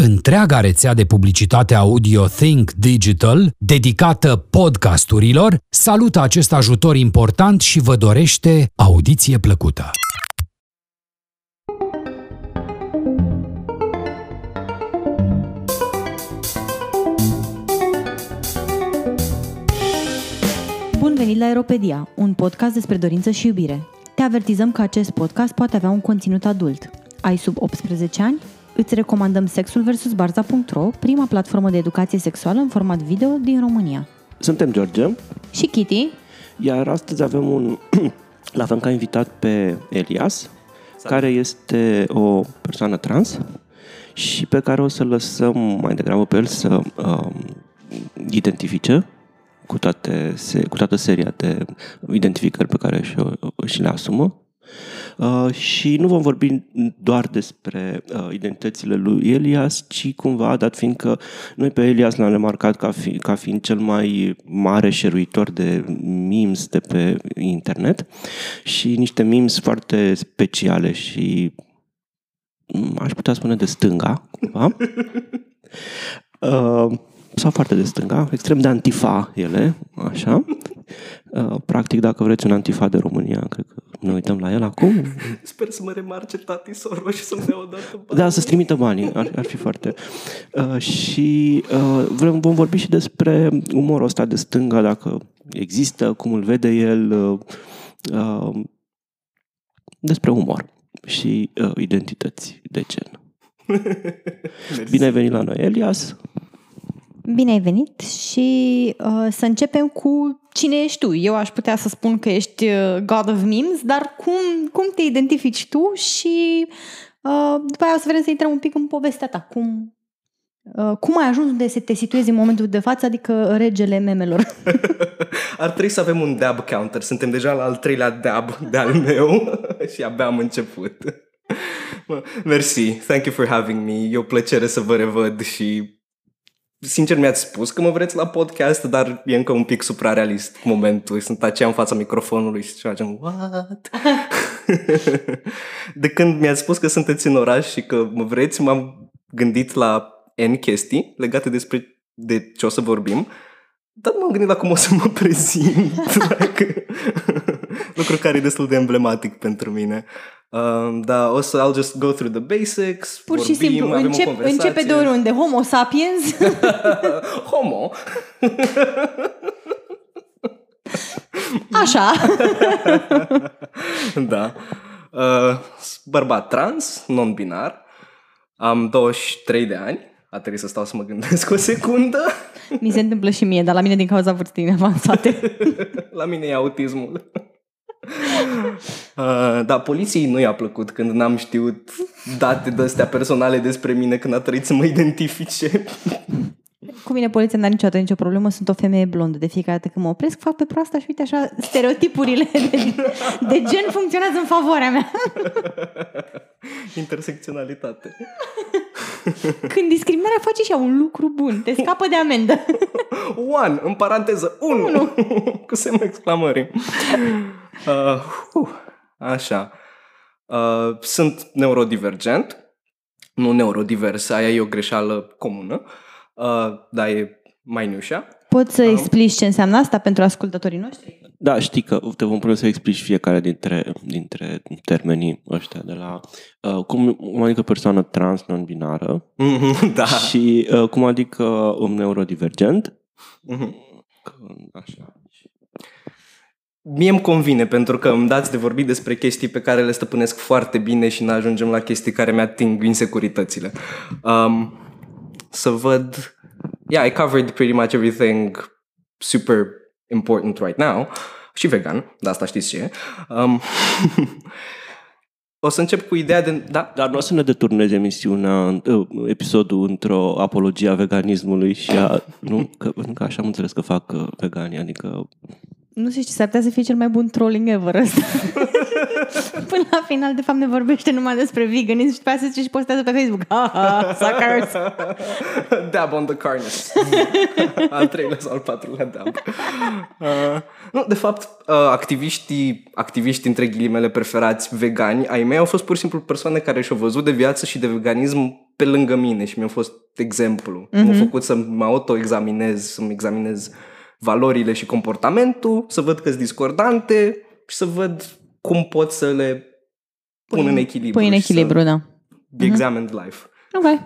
Întreaga rețea de publicitate audio Think Digital, dedicată podcasturilor, salută acest ajutor important și vă dorește audiție plăcută. Bun venit la Aeropedia, un podcast despre dorință și iubire. Te avertizăm că acest podcast poate avea un conținut adult. Ai sub 18 ani? Îți recomandăm Sexul vs. Barza.ro, prima platformă de educație sexuală în format video din România. Suntem George, Și Kitty, iar astăzi avem un l-avem ca invitat pe Elias, care este o persoană trans și pe care o să lăsăm mai degrabă pe el să um, identifice cu, toate, se, cu toată seria de identificări pe care și, și le asumă. Uh, și nu vom vorbi doar despre uh, identitățile lui Elias, ci cumva, dat fiindcă noi pe Elias l-am remarcat ca, fi, ca fiind cel mai mare șeruitor de memes de pe internet și niște memes foarte speciale și mm, aș putea spune de stânga, cumva. Uh, sau foarte de stânga, extrem de antifa ele, așa. Uh, practic, dacă vreți un antifa de România, cred că ne uităm la el acum. Sper să mă remarce tati soro și să-mi dea o dată bani. Da, să-ți trimită banii, ar, ar fi foarte. Uh, și uh, vrem, vom vorbi și despre umorul ăsta de stânga, dacă există, cum îl vede el, uh, uh, despre umor și uh, identități de gen. Mersi. Bine ai venit la noi, Elias. Bine ai venit și uh, să începem cu cine ești tu. Eu aș putea să spun că ești uh, God of Memes, dar cum, cum te identifici tu și uh, după aia o să vrem să intrăm un pic în povestea ta. Cum, uh, cum ai ajuns unde să te situezi în momentul de față, adică regele memelor? Ar trebui să avem un dab counter. Suntem deja la al treilea dab de-al meu și abia am început. Mă, Mersi, thank you for having me. E o plăcere să vă revăd și sincer mi-ați spus că mă vreți la podcast, dar e încă un pic suprarealist momentul. Sunt aceea în fața microfonului și ceva gen, what? De când mi-ați spus că sunteți în oraș și că mă vreți, m-am gândit la N chestii legate despre de ce o să vorbim, dar nu m-am gândit la cum o să mă prezint. Dacă... Lucru care e destul de emblematic pentru mine. Um, da, o să I'll just go through the basics, Pur și vorbim, simplu, avem o încep, conversație. începe de oriunde. Homo sapiens. Homo. Așa. da. Uh, bărbat trans, non-binar. Am 23 de ani. A trebuit să stau să mă gândesc o secundă. Mi se întâmplă și mie, dar la mine din cauza vârstei avansate. La mine e autismul. Uh, da, poliției nu i-a plăcut când n-am știut date de-astea personale despre mine când a trebuit să mă identifice. Cu mine poliția n-are niciodată nicio problemă, sunt o femeie blondă. De fiecare dată când mă opresc, fac pe proasta și uite așa, stereotipurile de, de gen funcționează în favoarea mea. Intersecționalitate. Când discriminarea face și ea un lucru bun, te scapă de amendă. One, în paranteză, 1, cu semnul exclamării. Uh, uh, așa. Uh, sunt neurodivergent, nu neurodivers, aia e o greșeală comună, uh, dar e mai niușa. Poți să explici ce înseamnă asta pentru ascultătorii noștri? Da, știi că te vom pune să explici fiecare dintre, dintre termenii ăștia de la uh, cum, cum adică persoană trans non-binară Mhm, da. și uh, cum adică un neurodivergent. Mhm. Că, Așa. Mie îmi convine pentru că îmi dați de vorbit despre chestii pe care le stăpânesc foarte bine și ne ajungem la chestii care mi-ating insecuritățile. Um, să văd... Yeah, I covered pretty much everything super important right now. Și vegan, dar asta știți ce e. Um, o să încep cu ideea de... Da? Dar nu o să ne deturneze emisiunea, uh, episodul într-o apologie a veganismului și a... Nu, că, că așa am înțeles că fac uh, veganii, adică... Nu știu ce, s-ar putea să fie cel mai bun trolling ever ăsta. Până la final, de fapt, ne vorbește numai despre veganism și după aceea se zice și postează pe Facebook. Ha, ha, suckers! dab on the carnage. al treilea sau al patrulea dab. Uh, nu, de fapt, uh, activiștii, activiștii între ghilimele preferați vegani ai mei au fost pur și simplu persoane care și-au văzut de viață și de veganism pe lângă mine și mi-au fost exemplu. Mm-hmm. M-au făcut să mă autoexaminez, să-mi examinez valorile și comportamentul, să văd că sunt discordante și să văd cum pot să le pun Pui- în echilibru. Pui în și să echilibru, da. be examined life. Ok.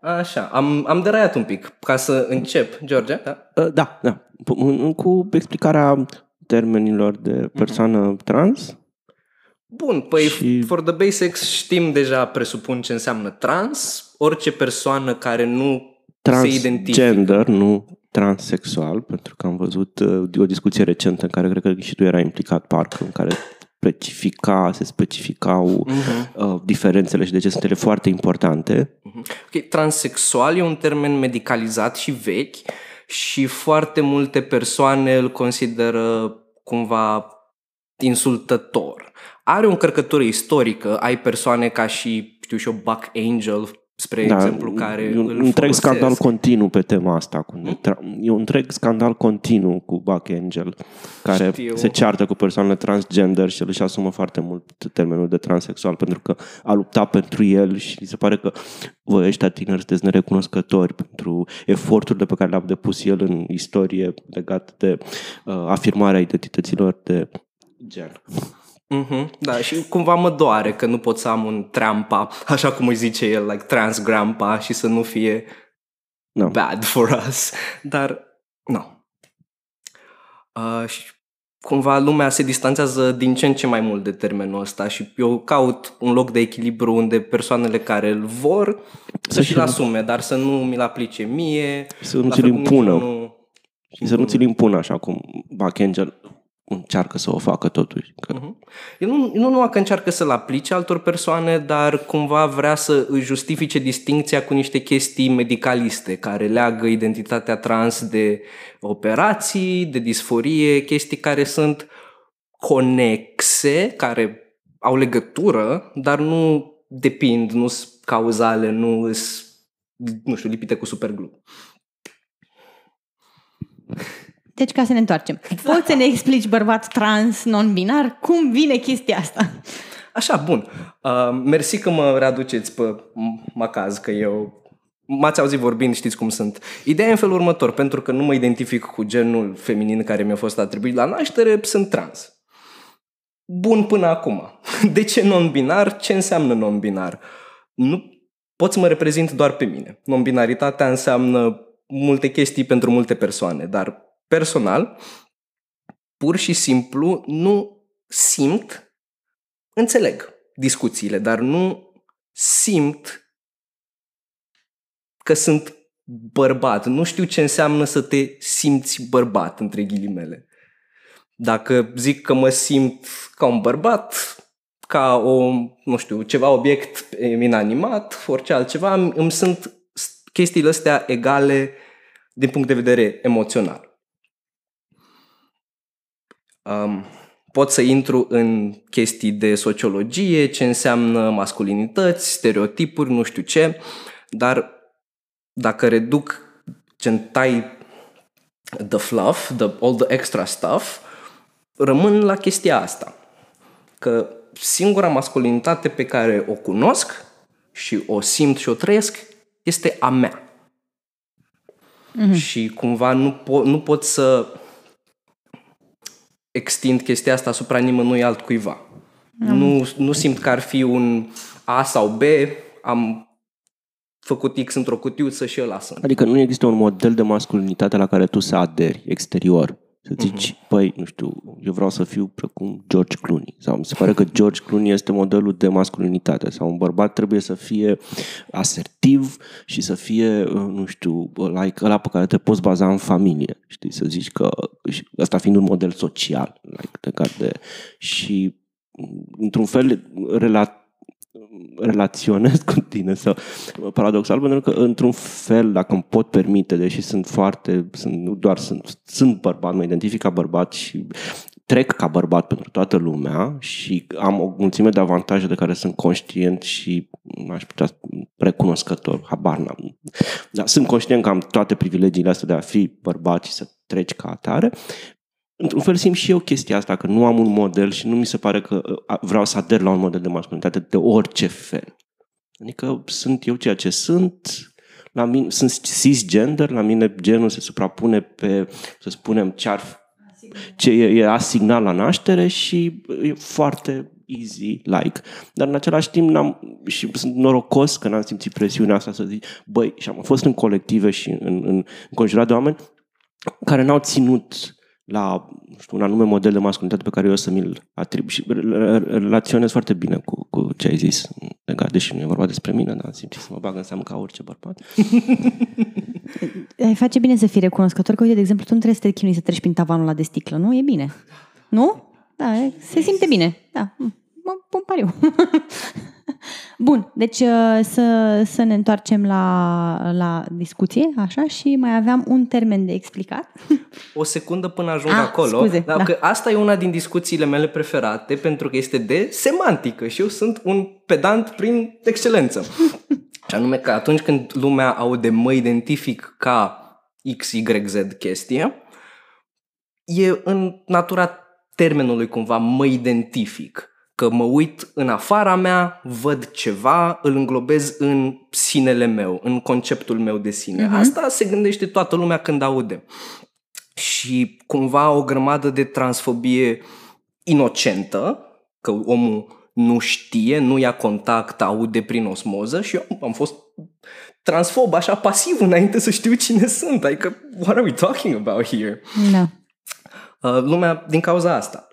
Așa, am, am deraiat un pic. Ca să încep, George, da? Uh, Da, da. P- Cu explicarea termenilor de persoană trans, Bun, păi Și- for the basics știm deja, presupun ce înseamnă trans. Orice persoană care nu se identifică. Transgender, nu transexual, pentru că am văzut uh, o discuție recentă în care cred că și tu erai implicat, parcă, în care specifica, se specificau Mhm. uh, diferențele și de ce sunt ele foarte importante. Ok, transexual e un termen medicalizat și vechi și foarte multe persoane îl consideră cumva insultător. Are o încărcătură istorică, ai persoane ca și, știu și eu, Buck Angel, spre exemplu, care Da, e un îl întreg folosesc. scandal continuu pe tema asta. Cu tra- e un întreg scandal continuu cu Buck Angel, care Știu. se ceartă cu persoanele transgender și el își asumă foarte mult termenul de transexual pentru că a luptat pentru el și mi se pare că voi ăștia tineri sunteți nerecunoscători pentru eforturile pe care le-a depus el în istorie legate de uh, afirmarea identităților de gen. Mhm, da, și cumva mă doare că nu pot să am un trampa, așa cum îi zice el, like trans grandpa și să nu fie No. bad for us. Dar, nu. Uh, și cumva lumea se distanțează din ce în ce mai mult de termenul ăsta și eu caut un loc de echilibru unde persoanele care îl vor să și-l asume, dar să nu mi-l aplice mie. Să nu la ți-l fel cum nici impună. eu Nu... Și să nu ți-l impună așa cum Buck Angel încearcă să o facă totuși. Că Mhm. El nu, nu numai că încearcă să-l aplice altor persoane, dar cumva vrea să își justifice distinția cu niște chestii medicaliste care leagă identitatea trans de operații, de disforie, chestii care sunt conexe, care au legătură, dar nu depind, nu sunt cauzale, nu sunt, nu știu, lipite cu superglu. Deci, ca să ne întoarcem. Poți să ne explici, bărbat trans, non-binar, cum vine chestia asta? Așa, bun. Uh, mersi că mă readuceți pe m- macaz, că eu... M-ați auzit vorbind, știți cum sunt. Ideea e în felul următor, pentru că nu mă identific cu genul feminin care mi-a fost atribuit la naștere, sunt trans. Bun până acum. De ce non-binar? Ce înseamnă non-binar? Nu pot să mă reprezint doar pe mine. Non-binaritatea înseamnă multe chestii pentru multe persoane, dar personal, pur și simplu nu simt înțeleg discuțiile, dar nu simt că sunt bărbat. Nu știu ce înseamnă să te simți bărbat, între ghilimele. Dacă zic că mă simt ca un bărbat, ca o, nu știu, ceva obiect inanimat, orice altceva, îmi sunt chestiile astea egale din punct de vedere emoțional. Um, pot să intru în chestii de sociologie, ce înseamnă masculinități, stereotipuri, nu știu ce, dar dacă reduc, gen tai the fluff, the, all the extra stuff, rămân la chestia asta. Că singura masculinitate pe care o cunosc și o simt și o trăiesc este a mea. Mm-hmm. Și cumva nu, po- nu pot să extind chestia asta asupra nimănui altcuiva. Mm. Nu, nu simt că ar fi un A sau B, am făcut X într-o cutiuță și ăla sunt. Adică nu există un model de masculinitate la care tu să aderi exterior. Să zici, uh-huh. păi, nu știu, eu vreau să fiu precum George Clooney. Sau mi se pare că George Clooney este modelul de masculinitate. Sau un bărbat trebuie să fie asertiv și să fie, nu știu, like ăla pe care te poți baza în familie. Știi, să zici că, asta fiind un model social, like, legat de... Și într-un fel, rela- relaționez cu tine sau paradoxal, pentru că într-un fel, dacă îmi pot permite, deși sunt foarte, sunt, nu doar sunt, sunt bărbat, mă identific ca bărbat și trec ca bărbat pentru toată lumea și am o mulțime de avantaje de care sunt conștient și aș putea recunoscător, habar n-am. Dar sunt conștient că am toate privilegiile astea de a fi bărbat și să treci ca atare. Într-un fel simt și eu chestia asta, că nu am un model și nu mi se pare că vreau să ader la un model de masculinitate de orice fel. Adică sunt eu ceea ce sunt, la mine, sunt cisgender, la mine genul se suprapune pe, să spunem, ce ar ce e, e asignat la naștere și e foarte easy, like. Dar în același timp n-am, și sunt norocos că n-am simțit presiunea asta să zic, băi, și am fost în colective și în, în, înconjurat de oameni care n-au ținut la nu știu, un anume model de masculinitate pe care eu o să mi-l atribui și relaționez foarte bine cu, cu ce ai zis legat, deși nu e vorba despre mine, dar simt să mă bag în seamă ca orice bărbat. Ai face bine să fii recunoscător că, uite, de exemplu, tu nu trebuie să te chinui să treci prin tavanul ăla de sticlă, nu? E bine. Nu? Da, se simte bine. Da, mă pun pariu. Bun, deci uh, să, să ne întoarcem la, la discuție, așa, și mai aveam un termen de explicat. O secundă până ajung ah, acolo. Scuze, da, da. Că asta e una din discuțiile mele preferate, pentru că este de semantică și eu sunt un pedant prin excelență. și anume că atunci când lumea aude mă identific ca XYZ chestie, e în natura termenului cumva mă identific că mă uit în afara mea, văd ceva, îl înglobez în sinele meu, în conceptul meu de sine. Uh-huh. Asta se gândește toată lumea când aude. Și cumva o grămadă de transfobie inocentă, că omul nu știe, nu ia contact, aude prin osmoză și eu am fost transfob așa pasiv înainte să știu cine sunt. Adică, what are we talking about here? Da. Uh, lumea, din cauza asta,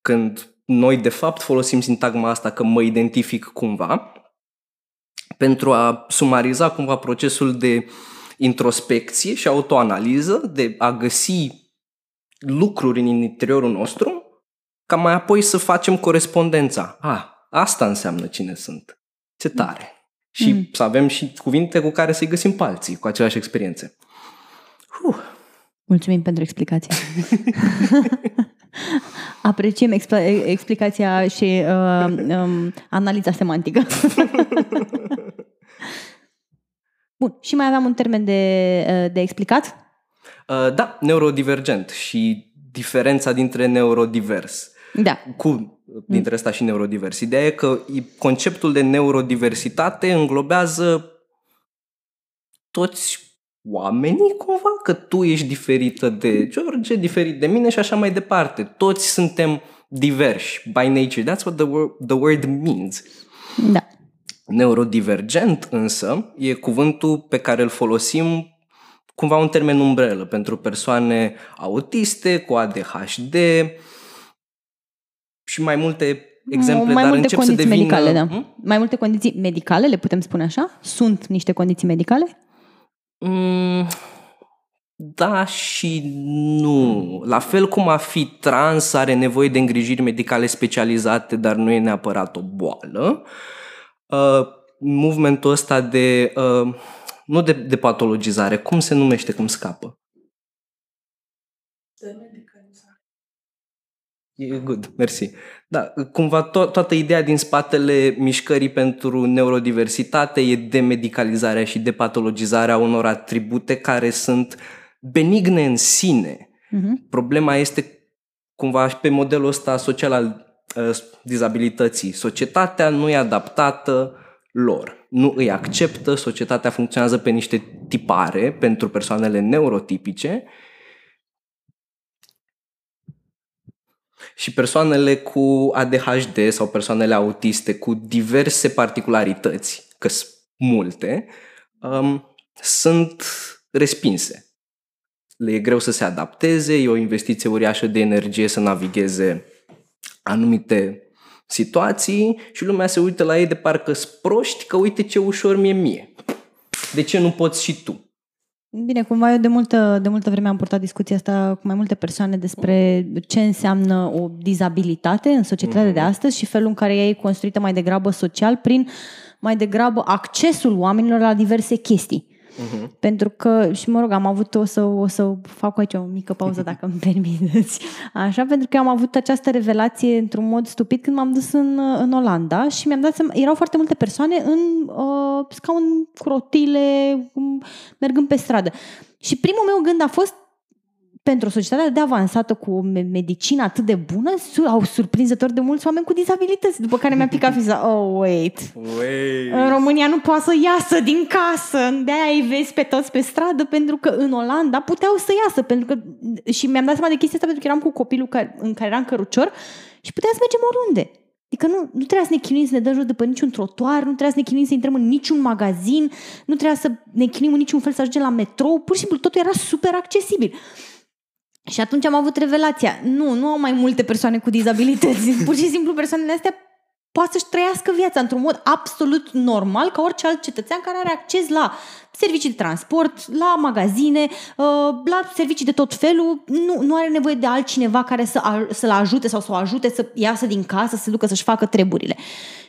când noi de fapt folosim sintagma asta că mă identific cumva pentru a sumariza cumva procesul de introspecție și autoanaliză, de a găsi lucruri în interiorul nostru, ca mai apoi să facem corespondența. A, ah, asta înseamnă cine sunt. Ce tare! Și mm. să avem și cuvinte cu care să-i găsim palții cu aceleași experiențe. Uh. Mulțumim pentru explicație. Apreciem expl- explicația și uh, um, analiza semantică. Bun. Și mai aveam un termen de, uh, de explicat? Uh, da, neurodivergent și diferența dintre neurodivers. Da. Cu dintre asta și neurodivers. Ideea e că conceptul de neurodiversitate înglobează toți oamenii cumva, că tu ești diferită de George, diferit de mine și așa mai departe. Toți suntem diversi by nature. That's what the word, the word means. Da. Neurodivergent însă e cuvântul pe care îl folosim cumva un termen umbrelă pentru persoane autiste, cu ADHD și mai multe exemple, mai dar multe încep condiții să devină... medicale, da. Hmm? Mai multe condiții medicale, le putem spune așa? Sunt niște condiții medicale? Mm, da și nu. La fel cum a fi trans are nevoie de îngrijiri medicale specializate, dar nu e neapărat o boală. Uh, movementul ăsta de... Uh, nu de, de patologizare, cum se numește, cum scapă? De E good, mersi. Da, cumva to- toată ideea din spatele mișcării pentru neurodiversitate e demedicalizarea și depatologizarea unor atribute care sunt benigne în sine. Uh-huh. Problema este cumva pe modelul ăsta social al uh, dizabilității. Societatea nu e adaptată lor. Nu îi acceptă, societatea funcționează pe niște tipare pentru persoanele neurotipice și persoanele cu ADHD sau persoanele autiste cu diverse particularități, că sunt multe, um, sunt respinse. Le e greu să se adapteze, e o investiție uriașă de energie să navigheze anumite situații și lumea se uită la ei de parcă proști că uite ce ușor mi-e mie. De ce nu poți și tu? Bine, cumva eu de multă, de multă vreme am purtat discuția asta cu mai multe persoane despre ce înseamnă o dizabilitate în societatea mm-hmm. de astăzi și felul în care ea e construită mai degrabă social prin mai degrabă accesul oamenilor la diverse chestii. Uh-huh. Pentru că, și mă rog, am avut, o să, o să fac aici o mică pauză dacă îmi permiteți, așa, pentru că am avut această revelație într-un mod stupid când m-am dus în, în Olanda și mi-am dat seama, erau foarte multe persoane în uh, scaun cu rotile, mergând pe stradă. Și primul meu gând a fost, pentru o societate de avansată cu o medicină atât de bună, au surprinzător de mulți oameni cu dizabilități, după care mi-a picat fiza. Oh, wait. wait. În România nu poate să iasă din casă. De-aia îi vezi pe toți pe stradă, pentru că în Olanda puteau să iasă. Pentru că... Și mi-am dat seama de chestia asta pentru că eram cu copilul care, în care eram cărucior și puteam să mergem oriunde. Adică nu, nu trebuia să ne chinuim să ne dăm jos de pe niciun trotuar, nu trebuia să ne chinuim să intrăm în niciun magazin, nu trebuia să ne chinuim în niciun fel să ajungem la metrou, pur și simplu totul era super accesibil. Și atunci am avut revelația. Nu, nu au mai multe persoane cu dizabilități. Pur și simplu persoanele astea poate să-și trăiască viața într-un mod absolut normal ca orice alt cetățean care are acces la servicii de transport, la magazine, uh, la servicii de tot felul. Nu, nu are nevoie de altcineva care să, să-l ajute sau să o ajute să iasă din casă, să ducă să-și facă treburile.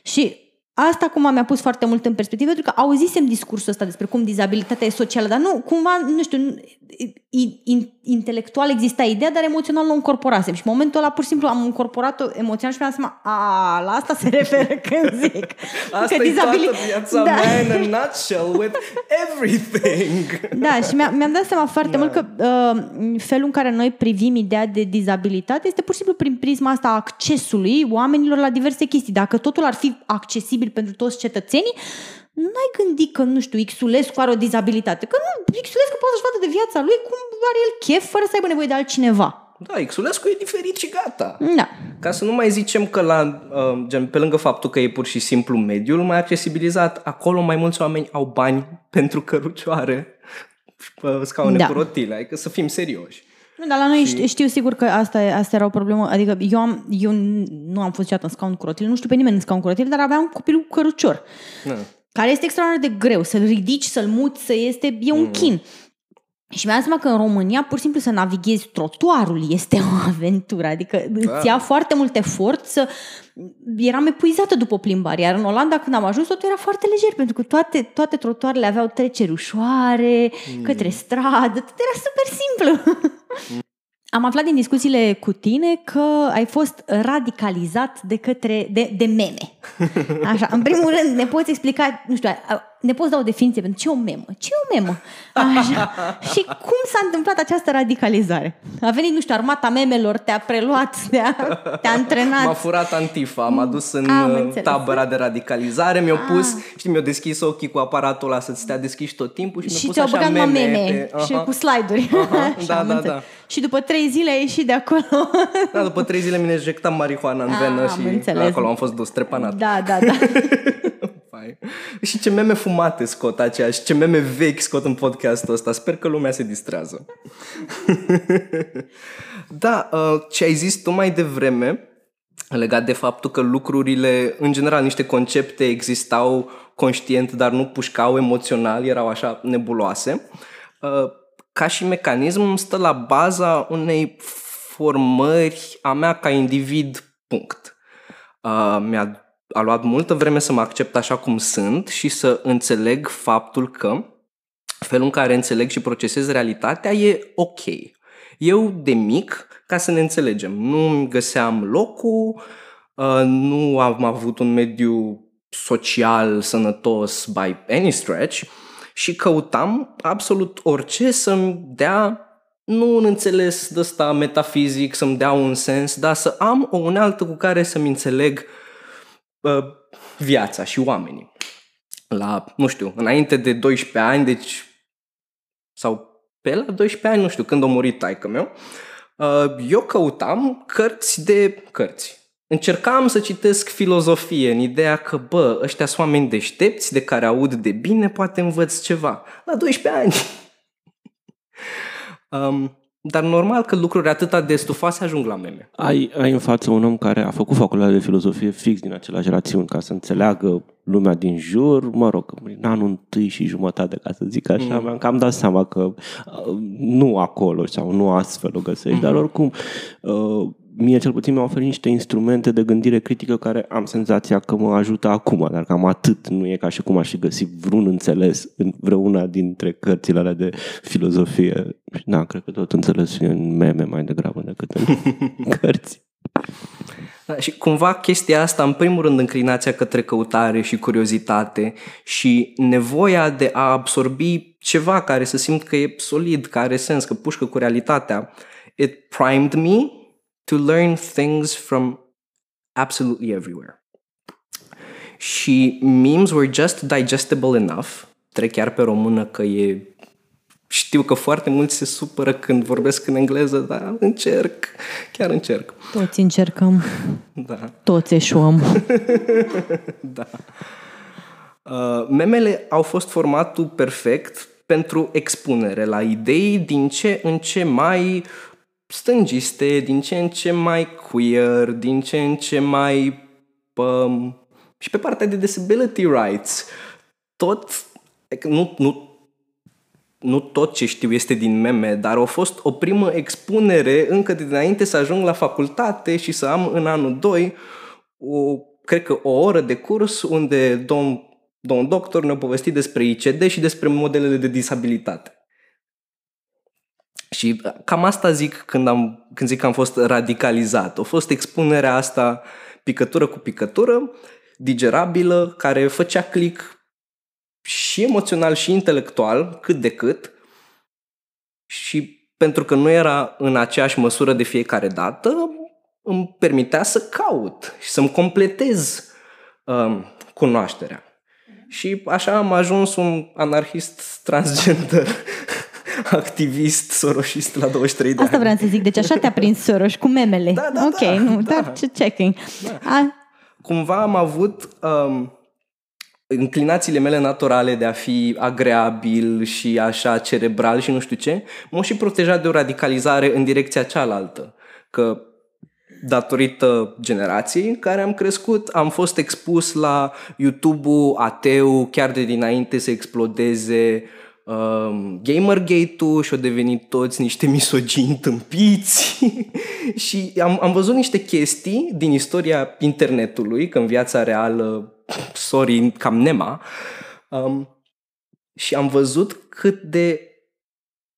Și Asta acum mi-a pus foarte mult în perspectivă, pentru că auzisem discursul ăsta despre cum dizabilitatea e socială, dar nu, cumva, nu știu, in, intelectual exista ideea, dar emoțional nu o încorporasem. Și în momentul ăla, pur și simplu, am încorporat-o emoțional și mi-am seama, a, la asta se referă când zic. asta că e dizabil... toată viața da. mea in a nutshell, with everything. Da, și mi-am, mi-am dat seama foarte da. mult că uh, felul în care noi privim ideea de dizabilitate este pur și simplu prin prisma asta a accesului oamenilor la diverse chestii. Dacă totul ar fi accesibil accesibil pentru toți cetățenii, n-ai gândit că, nu știu, Xulescu are o dizabilitate. Că nu, Xulescu poate să-și vadă de viața lui cum are el chef, fără să aibă nevoie de altcineva. Da, Xulescu e diferit și gata. Da. Ca să nu mai zicem că la, uh, gen, pe lângă faptul că e pur și simplu mediul mai accesibilizat, acolo mai mulți oameni au bani pentru cărucioare scaune da. cu rotile, adică să fim serioși. Nu, dar la noi și... știu sigur că asta, asta era o problemă. Adică eu, am, eu nu am fost niciodată în scaun cu rotile, nu știu pe nimeni în scaun cu rotile, dar aveam copilul cărucior. Da. Care este extraordinar de greu. Să-l ridici, să-l muți, să este... E un mm. chin. Și mi-am seama că în România, pur și simplu să navighezi trotuarul este o aventură. Adică da. îți ia foarte mult efort să... Eram epuizată după plimbare. Iar în Olanda, când am ajuns, totul era foarte lejer, pentru că toate, toate trotuarele aveau treceri ușoare, mm. către stradă. Tot era super simplu. Mm. Am aflat din discuțiile cu tine că ai fost radicalizat de către de, de meme. Așa, în primul rând, ne poți explica, nu știu, ne poți da o definiție pentru ce e o memă? Ce e o memă? Așa. Și cum s-a întâmplat această radicalizare? A venit, nu știu, armata memelor, te-a preluat, te-a, te-a antrenat. M-a furat Antifa, m-a dus în Am tabăra de radicalizare, mi-au pus, ah. știi, mi-au deschis ochii cu aparatul ăla să-ți stea deschiși tot timpul și, și mi-au pus așa meme. meme pe, și cu slide-uri. Uh-huh. da, da, da. Și după trei zile ai ieșit de acolo. da, după trei zile mi-a ejectat marihuana în ah, venă și înțeles. acolo am fost dus trepanat. Da, da, da. Și ce meme fumate scot aceea și ce meme vechi scot în podcastul ăsta. Sper că lumea se distrează. da, uh, ce ai zis tu mai devreme legat de faptul că lucrurile, în general, niște concepte existau conștient, dar nu pușcau emoțional, erau așa nebuloase. Uh, ca și mecanism stă la baza unei formări a mea ca individ, punct. Uh, mi-a a luat multă vreme să mă accept așa cum sunt și să înțeleg faptul că felul în care înțeleg și procesez realitatea e ok. Eu, de mic, ca să ne înțelegem, nu îmi găseam locul, uh, nu am avut un mediu social sănătos by any stretch și căutam absolut orice să-mi dea nu un înțeles de ăsta metafizic, să-mi dea un sens, dar să am o unealtă cu care să-mi înțeleg viața și oamenii. La, nu știu, înainte de 12 ani, deci, sau pe la 12 ani, nu știu, când a murit taică meu, uh, eu căutam cărți de cărți. Încercam să citesc filozofie în ideea că, bă, ăștia sunt oameni deștepți de care aud de bine, poate învăț ceva. La 12 ani. um, dar normal că lucruri atât de stufoase ajung la meme. Ai, ai în față un om care a făcut facultatea de filozofie fix din același rațiuni, ca să înțeleagă lumea din jur, mă rog, în anul întâi și jumătate, ca să zic așa, mm. mi-am cam dat seama că uh, nu acolo sau nu astfel o găsești, mm-hmm. dar oricum uh, mie cel puțin mi-a oferit niște instrumente de gândire critică care am senzația că mă ajută acum, dar cam atât. Nu e ca și cum aș fi găsit vreun înțeles în vreuna dintre cărțile alea de filozofie. Da, cred că tot înțeles în meme mai degrabă decât în cărți. Da, și cumva chestia asta, în primul rând, înclinația către căutare și curiozitate și nevoia de a absorbi ceva care să simt că e solid, care are sens, că pușcă cu realitatea, it primed me to learn things from absolutely everywhere. Și memes were just digestible enough, trec chiar pe română că e știu că foarte mulți se supără când vorbesc în engleză, dar încerc, chiar încerc. Toți încercăm. Da. Toți eșuăm. da. Uh, memele au fost formatul perfect pentru expunere la idei din ce în ce mai stângiste, din ce în ce mai queer, din ce în ce mai... Um, și pe partea de disability rights. Tot, nu, nu nu tot ce știu este din meme, dar a fost o primă expunere încă de dinainte să ajung la facultate și să am în anul 2 o, cred că o oră de curs unde domn, domn doctor ne-a povestit despre ICD și despre modelele de disabilitate. Și cam asta zic când, am, când zic că am fost radicalizat. A fost expunerea asta picătură cu picătură, digerabilă, care făcea click și emoțional și intelectual, cât de cât, și pentru că nu era în aceeași măsură de fiecare dată, îmi permitea să caut și să-mi completez um, cunoașterea. Și așa am ajuns un anarhist transgender, activist, soroșist la 23 de Asta ani. vreau să zic, deci așa te-a prins Soros cu memele. Da, da, ok, da, nu, da. dar checking. Da. A... Cumva am avut um, înclinațiile mele naturale de a fi agreabil și așa cerebral și nu știu ce, m-au și protejat de o radicalizare în direcția cealaltă. Că datorită generației în care am crescut, am fost expus la YouTube-ul ateu chiar de dinainte să explodeze um, Gamergate-ul și au devenit toți niște misogini tâmpiți și am, am văzut niște chestii din istoria internetului, că în viața reală sorry, cam nema. Um, și am văzut cât de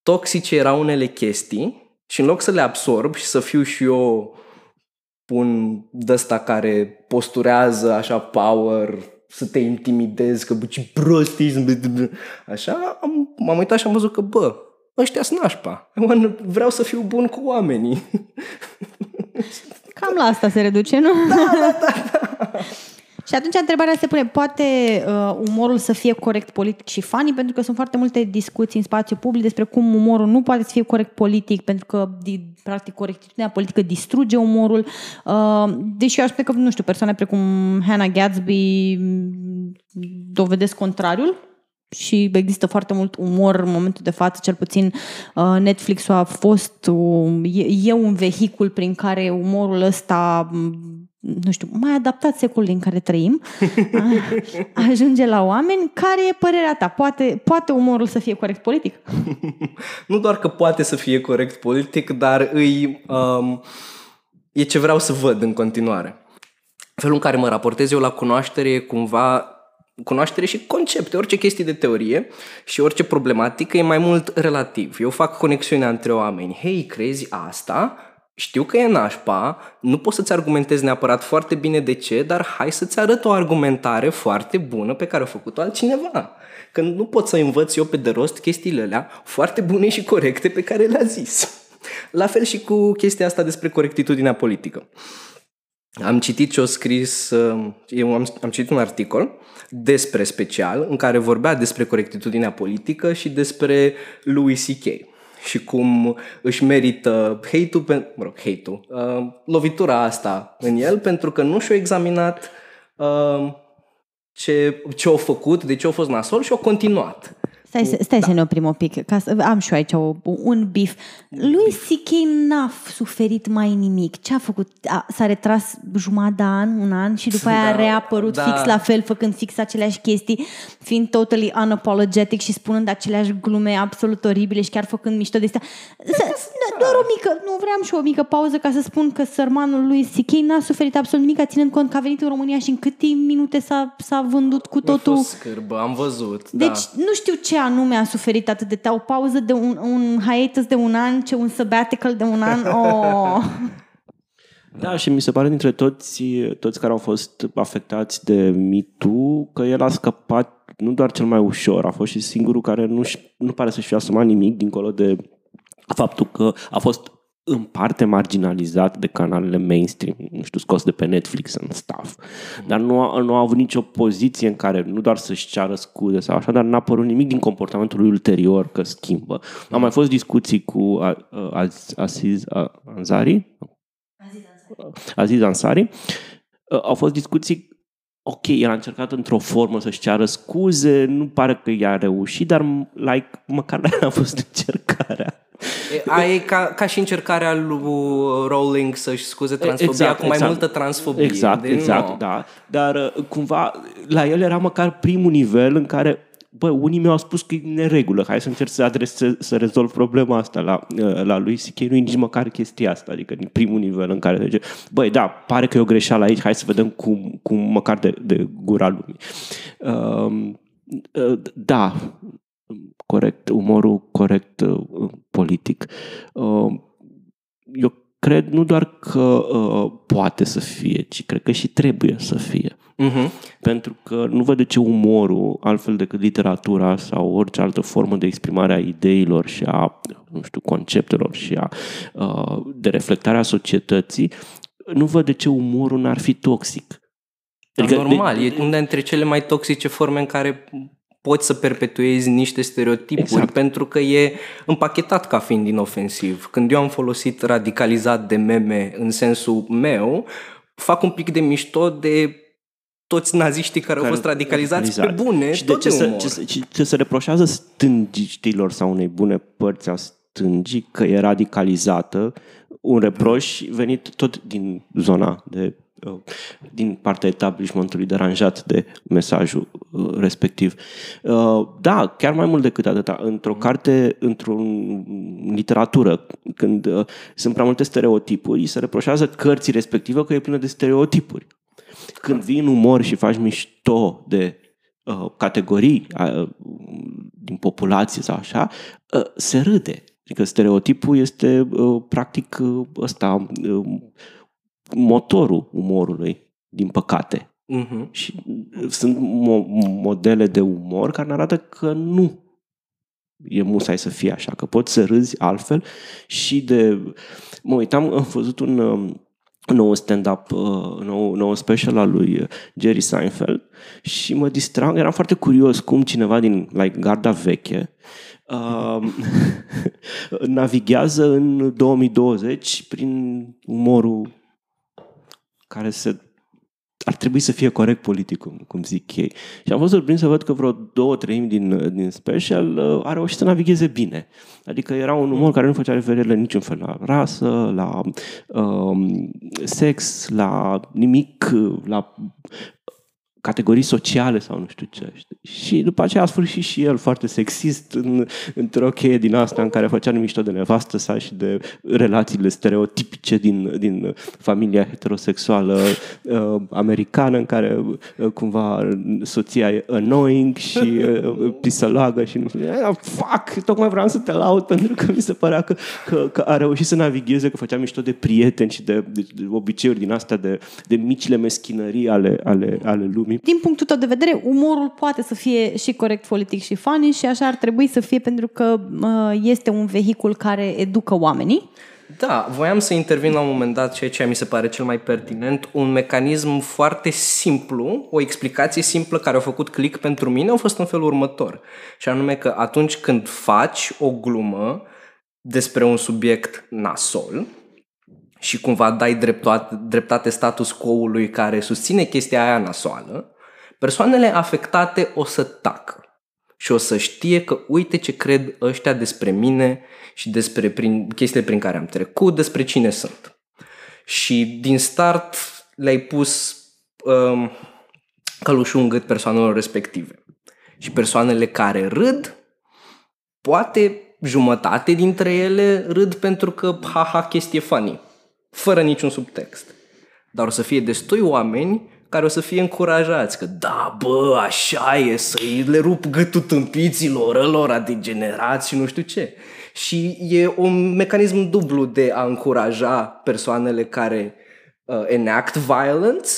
toxice erau unele chestii și în loc să le absorb și să fiu și eu un dăsta care posturează așa power, să te intimidezi, că bă, ce prost ești, așa, am, m-am uitat și am văzut că, bă, ăștia sunt nașpa. Vreau să fiu bun cu oamenii. Cam la asta se reduce, nu? Da, da, da. da. Și atunci întrebarea se pune, poate uh, umorul să fie corect politic și funny? Pentru că sunt foarte multe discuții în spațiu public despre cum umorul nu poate să fie corect politic, pentru că, practic, corectitudinea politică distruge umorul. Uh, deși eu aș spune că, nu știu, persoane precum Hannah Gatsby mm, dovedesc contrariul, și există foarte mult umor în momentul de față, cel puțin uh, Netflix-ul a fost, e un vehicul prin care umorul ăsta nu știu, mai adaptat secolului în care trăim, ajunge la oameni. Care e părerea ta? Poate, poate umorul să fie corect politic? nu doar că poate să fie corect politic, dar îi, um, e ce vreau să văd în continuare. Felul în care mă raportez eu la cunoaștere e cumva cunoaștere și concepte, orice chestie de teorie și orice problematică e mai mult relativ. Eu fac conexiunea între oameni. Hei, crezi asta? știu că e nașpa, nu pot să-ți argumentez neapărat foarte bine de ce, dar hai să-ți arăt o argumentare foarte bună pe care a făcut-o altcineva. Că nu pot să învăț eu pe de rost chestiile alea foarte bune și corecte pe care le-a zis. La fel și cu chestia asta despre corectitudinea politică. Am citit ce o scris, uh, eu am, am citit un articol despre special în care vorbea despre corectitudinea politică și despre Louis C.K și cum își merită hate-ul, pe, mă rog, hate-ul, uh, lovitura asta în el pentru că nu și-a examinat uh, ce, ce au făcut, de ce au fost nasol și au continuat. Stai, să- stai da. să ne oprim un pic, ca să, am și eu aici o, un bif. Lui C.K. n-a suferit mai nimic. Ce a făcut? A, s-a retras jumătate de an, un an și după aia a Da, reapărut da. fix la fel, făcând fix aceleași chestii, fiind totally unapologetic și spunând aceleași glume absolut oribile și chiar făcând mișto de astea. Să- Doar o mică, nu vreau și o mică pauză ca să spun că sărmanul lui C.K. n-a suferit absolut nimic, ținând cont că a venit în România și în câte minute s-a, s-a vândut cu Mi-a totul. fost scârbă, am văzut. Deci da. nu știu ce anume a suferit atât de tare. O pauză de un, un hiatus de un an, ce un sabbatical de un an. Oh. Da, și mi se pare dintre toți, toți care au fost afectați de MeToo că el a scăpat nu doar cel mai ușor, a fost și singurul care nu, nu pare să-și fi asumat nimic dincolo de faptul că a fost în parte marginalizat de canalele mainstream, nu știu, scos de pe Netflix and stuff. Dar nu a, nu a avut nicio poziție în care nu doar să-și ceară scuze sau așa, dar n-a apărut nimic din comportamentul lui ulterior că schimbă. Au mai fost discuții cu A- A- Az- Aziz A- Ansari, Aziz Ansari, uh, au fost discuții ok, el a încercat într-o formă să-și ceară scuze, nu pare că i-a reușit, dar like, măcar a fost încercarea. E, aia e ca, ca și încercarea lui Rowling să-și scuze transfobia Exact, cu mai exact. multă transfobie. Exact, Deci, exact, nu. da. Dar uh, cumva la el era măcar primul nivel în care bă, unii mi-au spus că e în neregulă, hai să încerc să adresez, să rezolv problema asta la, uh, la lui C.K. nu e nici măcar chestia asta, adică din primul nivel în care zice, băi, da, pare că e o greșeală aici, hai să vedem cum, cum măcar de, de gura lumii. Um, uh, da, corect, umorul corect uh, politic. Uh, eu cred nu doar că uh, poate să fie, ci cred că și trebuie să fie. Mhm. Pentru că nu văd de ce umorul, altfel decât literatura sau orice altă formă de exprimare a ideilor și a, nu știu, conceptelor și a, uh, de reflectare a societății, nu văd de ce umorul n-ar fi toxic. Adică, normal, de, e una dintre cele mai toxice forme în care poți să perpetuezi niște stereotipuri Exact. pentru că e împachetat ca fiind inofensiv. Când eu am folosit radicalizat de meme în sensul meu, fac un pic de mișto de toți naziștii care, care au fost radicalizați pe bune, și de tot ce, de se, umor. ce, se- ce, ce se reproșează stângiștilor sau unei bune părți a stângii că e radicalizată, un reproș venit tot din zona de uh, din partea establishmentului deranjat de mesajul uh, respectiv. Uh, Da, chiar mai mult decât atâta. Într-o carte, într-o literatură, când uh, sunt prea multe stereotipuri, se reproșează cărții respective că e plină de stereotipuri. Când vii în umor și faci mișto de uh, categorii uh, din populație sau așa, uh, se râde. Adică stereotipul este uh, practic uh, ăsta uh, motorul umorului, din păcate. Mhm. Și uh, sunt mo- modele de umor care ne arată că nu e musai să fie așa, că poți să râzi altfel și de... Mă uitam, am văzut un um, nou stand-up, uh, nou, nou special al lui uh, Jerry Seinfeld și mă distram, eram foarte curios cum cineva din like, garda veche uh, navighează în 2020 prin umorul care se ar trebui să fie corect politic, cum, cum zic ei. Și am fost surprins să văd că vreo două treimi din, din special uh, a reușit să navigheze bine. Adică era un umor care nu făcea referire la niciun fel la rasă, la um, sex, la nimic, la categorii sociale sau nu știu ce. știi? Și după aceea a sfârșit și el foarte sexist în, într-o cheie din asta în care făcea mișto de nevastă sa și de relațiile stereotipice din, din familia heterosexuală uh, americană în care uh, cumva soția e annoying și uh, pisăloagă și nu știu. "Ah, Fuck! Tocmai vreau să te laud pentru că mi se părea că, că, că a reușit să navigheze, că făcea mișto de prieteni și de, de, de obiceiuri din astea de, de micile meschinării ale, ale, ale lumii. Din punctul tău de vedere, umorul poate să fie și corect politic și funny și așa ar trebui să fie pentru că uh, este un vehicul care educă oamenii. Da, voiam să intervin la un moment dat, ceea ce mi se pare cel mai pertinent, un mecanism foarte simplu, o explicație simplă care a făcut click pentru mine a fost în felul următor. Și anume că atunci când faci o glumă despre un subiect nasol și cumva dai dreptate, dreptate status quo-ului care susține chestia aia nasoală, persoanele afectate o să tacă. și o să știe că uite ce cred ăștia despre mine și despre prin, chestiile prin care am trecut, despre cine sunt. Și din start le-ai pus um, călușul în gât persoanelor respective. Și persoanele care râd, poate jumătate dintre ele râd pentru că, haha, chestie funny, fără niciun subtext. Dar o să fie destui oameni care o să fie încurajați că da, bă, așa e, să le rup gâtul tâmpiților, ălora degenerați și nu știu ce. Și e un mecanism dublu de a încuraja persoanele care uh, enact violence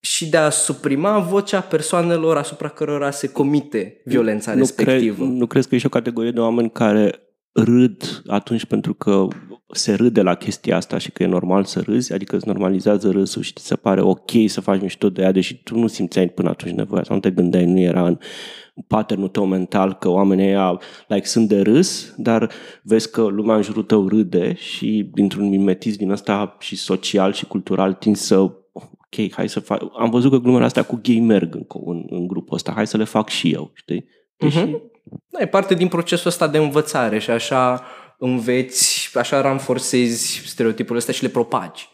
și de a suprima vocea persoanelor asupra cărora se comite violența nu respectivă. Cre- nu crezi că ești o categorie de oameni care râd atunci pentru că se râde la chestia asta și că e normal să râzi, adică îți normalizează râsul și ți se pare ok să faci mișto de ea, deși tu nu simțeai până atunci nevoia sau nu te gândeai, nu era în patternul tău mental că oamenii ăia like, sunt de râs, dar vezi că lumea în jurul tău râde și dintr-un mimetism din ăsta și social și cultural tin să ok, hai să fac... Am văzut că glumele astea cu gay merg în, în, în grupul ăsta, hai să le fac și eu, știi? Deși... Uh-huh. Da, e parte din procesul ăsta de învățare și așa înveți, așa ranforsezi stereotipurile astea și le propagi.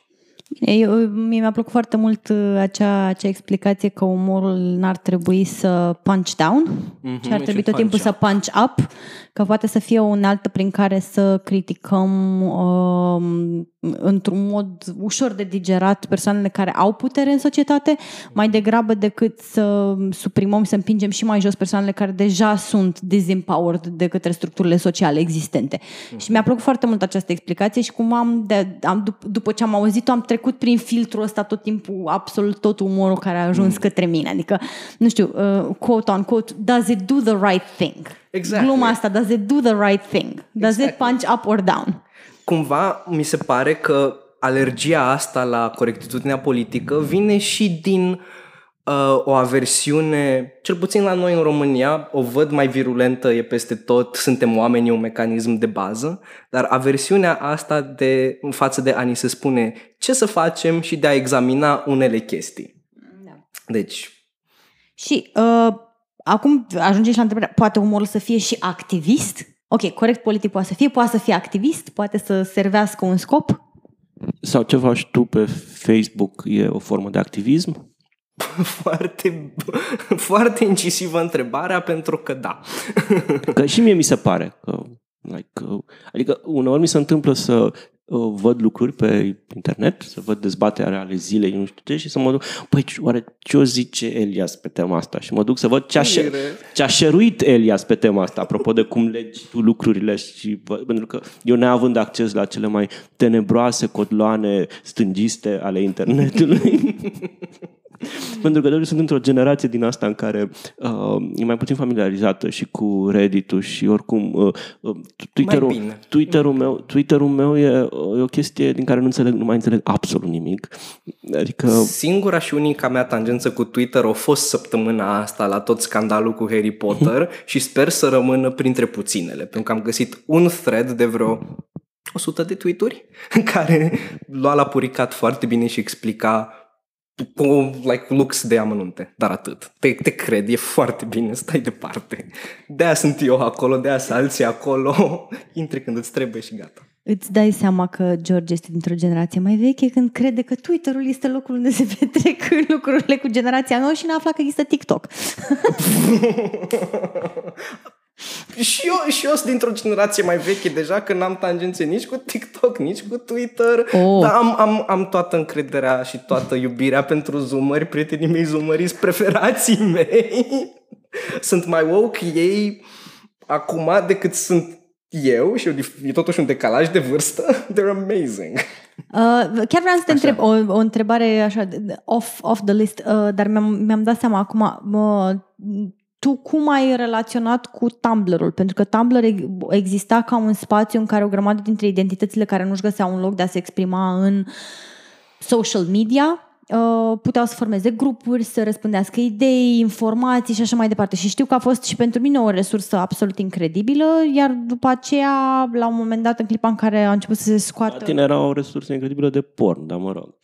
Eu, mie mi-a plăcut foarte mult uh, acea, acea explicație că umorul n-ar trebui să punch down, mm-hmm, ci ar trebui tot timpul up. să punch up, că poate să fie o unealtă prin care să criticăm um, într-un mod ușor de digerat persoanele care au putere în societate, mai degrabă decât să suprimăm, să împingem și mai jos persoanele care deja sunt disempowered de către structurile sociale existente. Mm-hmm. Și mi-a plăcut foarte mult această explicație și cum am, de, am după ce am auzit-o, am trecut prin filtrul ăsta tot timpul, absolut tot umorul care a ajuns mm. către mine. Adică, nu știu, uh, quote on quote, does it do the right thing? Exactly. Gluma asta, does it do the right thing? Does exactly. it punch up or down? Cumva mi se pare că alergia asta la corectitudinea politică vine și din uh, o aversiune, cel puțin la noi în România, o văd mai virulentă, e peste tot, suntem oameni, e un mecanism de bază, dar aversiunea asta de, în față de a ni se spune ce să facem și de a examina unele chestii. Da. Deci... Și uh, acum ajungem și la întrebarea, poate umorul să fie și activist? Ok, corect politic poate să fie, poate să fie activist, poate să servească un scop? Sau ce faci tu pe Facebook e o formă de activism? foarte, foarte incisivă întrebarea pentru că da. Că și mie mi se pare că Like, adică uneori mi se întâmplă să uh, văd lucruri pe internet, să văd dezbaterea ale zilei, nu știu ce, și să mă duc, păi, oare ce o zice Elias pe tema asta? Și mă duc să văd ce a, ce a șeruit Elias pe tema asta, apropo de cum legi tu lucrurile și văd, pentru că eu neavând acces la cele mai tenebroase cotloane stângiste ale internetului, Pentru că eu sunt într-o generație din asta în care uh, e mai puțin familiarizată și cu Reddit-ul și oricum uh, uh Twitter-ul, Twitter-ul, meu, Twitter-ul meu e, e o chestie din care nu înțeleg, nu mai înțeleg absolut nimic. Adică... Singura și unica mea tangență cu Twitter a fost săptămâna asta la tot scandalul cu Harry Potter și sper să rămână printre puținele, pentru că am găsit un thread de vreo 100 de tweet-uri în care lua la puricat foarte bine și explica cu like, lux de amănunte, dar atât. Te, te cred, e foarte bine, stai departe. De-aia sunt eu acolo, de-aia sunt alții acolo. Intri când îți trebuie și gata. Îți dai seama că George este dintr-o generație mai veche când crede că Twitter-ul este locul unde se petrec lucrurile cu generația nouă și n-a aflat că există TikTok. și eu, și eu sunt dintr-o generație mai veche deja, că n-am tangențe nici cu TikTok, nici cu Twitter, oh. dar am, am, am toată încrederea și toată iubirea pentru zoomeri, prietenii mei zoomăriți, preferații mei. sunt mai woke ei acum decât sunt eu și e totuși un decalaj de vârstă. They're amazing. Uh, chiar vreau să te așa. întreb o, o întrebare așa off, off the list, uh, dar mi-am, mi-am dat seama acum, uh, tu cum ai relaționat cu Tumblr-ul? Pentru că Tumblr exista ca un spațiu în care o grămadă dintre identitățile care nu-și găseau un loc de a se exprima în social media uh, puteau să formeze grupuri, să răspândească idei, informații și așa mai departe. Și știu că a fost și pentru mine o resursă absolut incredibilă, iar după aceea, la un moment dat, în clipa în care a început să se scoată... La tine era o resursă incredibilă de porn, dar mă rog.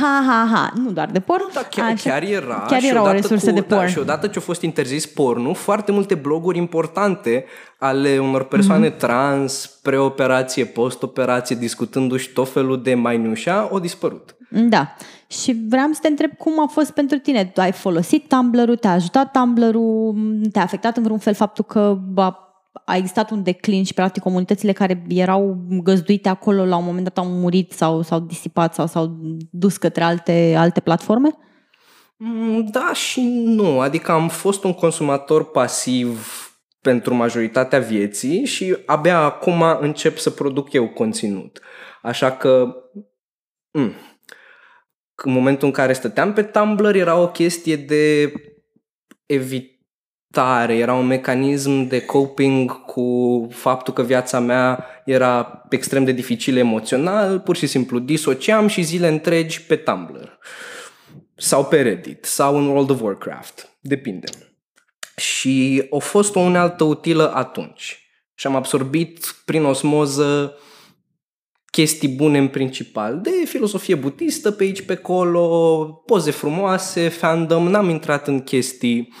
Ha, ha, ha, nu doar de porn. Da, chiar, Așa. chiar era. Chiar și era o odată resursă cu, de Da, porn. și odată ce a fost interzis pornul, foarte multe bloguri importante ale unor persoane Mhm. mm-hmm. trans, preoperație, postoperație, discutându-și tot felul de minușa, au dispărut. Da. Și vreau să te întreb cum a fost pentru tine. Tu ai folosit Tumblr-ul, te-a ajutat Tumblr-ul, te-a afectat în vreun fel faptul că a, a existat un declin și practic comunitățile care erau găzduite acolo la un moment dat au murit sau s-au disipat sau s-au dus către alte, alte platforme? Mm, Da și nu, adică am fost un consumator pasiv pentru majoritatea vieții și abia acum încep să produc eu conținut. Așa că mm, în momentul în care stăteam pe Tumblr era o chestie de evitare, era un mecanism de coping cu faptul că viața mea era extrem de dificil emoțional, pur și simplu disociam și zile întregi pe Tumblr sau pe Reddit sau în World of Warcraft, depinde. Și a fost o unealtă utilă atunci. Și am absorbit prin osmoză chestii bune în principal, de filosofie budistă pe aici, pe acolo, poze frumoase, fandom, n-am intrat în chestii uh,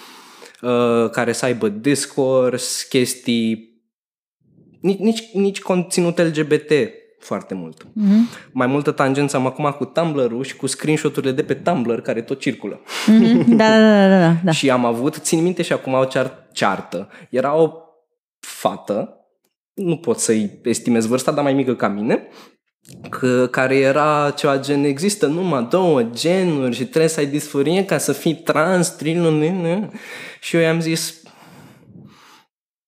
care să aibă discours, chestii, nici, nici, nici conținut LGBT foarte mult. Mm-hmm. Mai multă tangență am acum cu Tumblr-ul și cu screenshot-urile de pe Tumblr care tot circulă. Mm-hmm. Da, da, da, da, da, da. Și am avut, țin minte și acum o cear- ceartă. Era o fată, nu pot să-i estimez vârsta, dar mai mică ca mine, că, care era ceva gen, există numai două genuri și trebuie să ai disforie ca să fii trans, trilun, și eu i-am zis,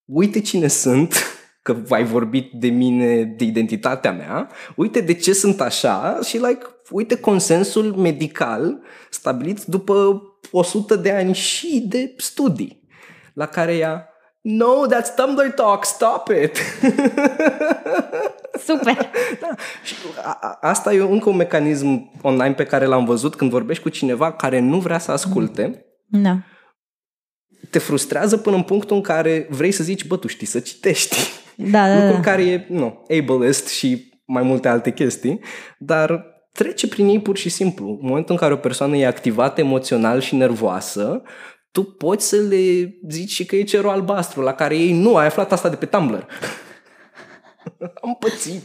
uite cine sunt, că ai vorbit de mine, de identitatea mea, uite de ce sunt așa și like, uite consensul medical stabilit după 100 de ani și de studii la care ea No, that's Tumblr talk, stop it! Super! da. Și a, a, asta e încă un mecanism online pe care l-am văzut când vorbești cu cineva care nu vrea să asculte. Da. Te frustrează până în punctul în care vrei să zici, bă, tu știi să citești. Da, da, Lucru da. care e, nu, ableist și mai multe alte chestii, dar trece prin ei pur și simplu. În momentul în care o persoană e activată emoțional și nervoasă, tu poți să le zici și că e cerul albastru, la care ei nu, ai aflat asta de pe Tumblr. Am pățit.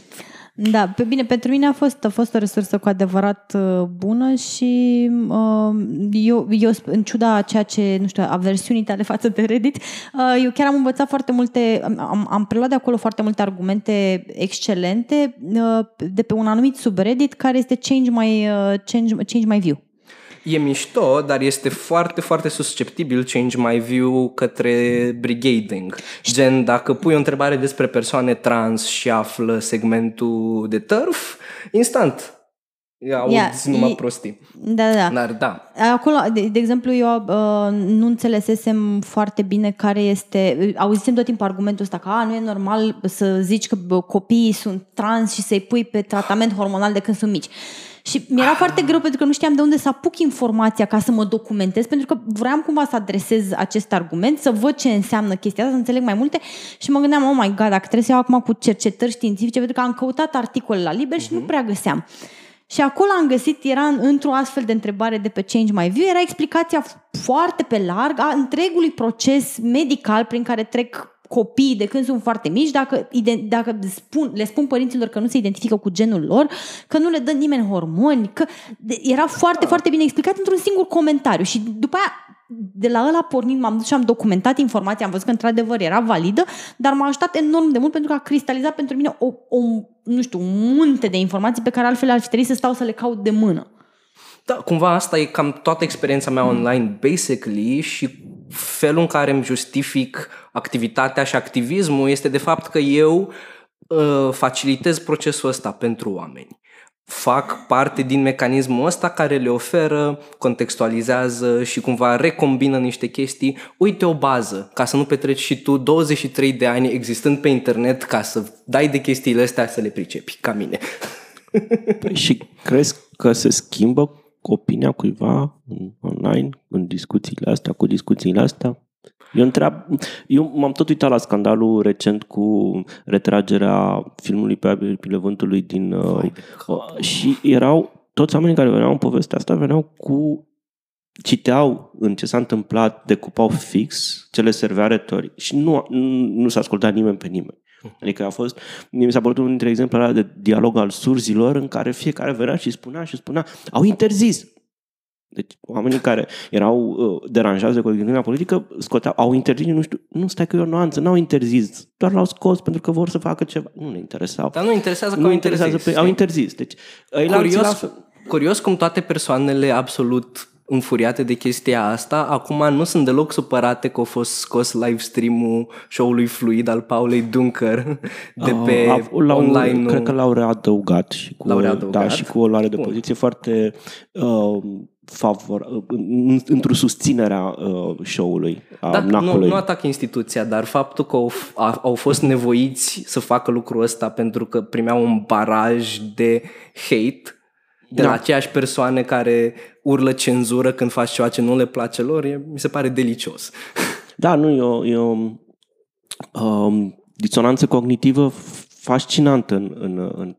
Da, pe bine, pentru mine a fost, a fost o resursă cu adevărat uh, bună și uh, eu, eu, în ciuda a ceea ce, nu știu, aversiunii tale față de Reddit, uh, eu chiar am învățat foarte multe, am, am preluat de acolo foarte multe argumente excelente uh, de pe un anumit subreddit care este Change My, uh, change, change my View. E mișto, dar este foarte, foarte susceptibil change my view către brigading. Gen, dacă pui o întrebare despre persoane trans și află segmentul de turf, instant. Auzi Yeah, numai e- prostii. Da, da. Dar da, Acolo, de, de exemplu, eu uh, nu înțelesesem foarte bine care este... Auzisem tot timpul argumentul ăsta că a, nu e normal să zici că bă, copiii sunt trans și să-i pui pe tratament hormonal de când sunt mici. Și mi-era foarte greu pentru că nu știam de unde să apuc informația ca să mă documentez, pentru că vreau cumva să adresez acest argument, să văd ce înseamnă chestia asta, să înțeleg mai multe și mă gândeam, oh my god, dacă trebuie să iau acum cu cercetări științifice, pentru că am căutat articole la liber și nu prea găseam. Și acolo am găsit, era în- într-o astfel de întrebare de pe Change My View, era explicația f- foarte pe larg a întregului proces medical prin care trec copiii de când sunt foarte mici, dacă, ide- dacă spun, le spun părinților că nu se identifică cu genul lor, că nu le dă nimeni hormoni, că de- era foarte, foarte bine explicat într-un singur comentariu. Și după aia, de la ăla pornind, m-am dus și am documentat informația, am văzut că într-adevăr era validă, dar m-a ajutat enorm de mult pentru că a cristalizat pentru mine o, o nu știu, un munte de informații pe care altfel ar fi trebuit să stau să le caut de mână. Da, cumva asta e cam toată experiența mea online, basically, și felul în care îmi justific activitatea și activismul este de fapt că eu uh, facilitez procesul ăsta pentru oameni. Fac parte din mecanismul ăsta care le oferă, contextualizează și cumva recombină niște chestii. Uite o bază, ca să nu petreci și tu 23 de ani existând pe internet ca să dai de chestiile astea să le pricepi, ca mine. Păi și crezi că se schimbă opinia cuiva în online, în discuțiile astea, cu discuțiile astea? Eu întreb, eu m-am tot uitat la scandalul recent cu retragerea filmului pe apele vântului din... Uh, Vai de uh, și erau toți oamenii care veneau în povestea asta veneau cu citeau în ce s-a întâmplat, decupau fix ce le servea retoric și nu, nu, nu s-a ascultat nimeni pe nimeni. Adică a fost, mi s-a părut unul dintre exemplele de dialog al surzilor în care fiecare venea și spunea și spunea, au interzis. Deci oamenii care erau uh, deranjați de corectitudinea politică scoteau, au interzis, nu știu, nu stai că e o nuanță, n-au interzis, doar l-au scos pentru că vor să facă ceva. Nu ne interesau. Dar nu interesează că nu au interesează interzis. pe, au interzis. Deci, Curios, curios cum toate persoanele absolut înfuriate de chestia asta, acum nu sunt deloc supărate că a fost scos live stream-ul show-ului Fluid al Paulei Dunker de pe uh, l-au, online Cred că l-au readăugat și cu, L-au o, readăugat? Da, și cu o luare de Bun. poziție foarte uh, favor, uh, în- într-o susținerea uh, show-ului, a Da, nu, NAC-ului. nu atac instituția, dar faptul că au, f- a- au fost nevoiți să facă lucrul ăsta pentru că primeau un baraj de hate de Da. la aceeași persoane care urlă cenzură când faci ceva ce nu le place lor, e, mi se pare delicios. Da, nu, e o, e o um, disonanță cognitivă fascinantă în, în, în,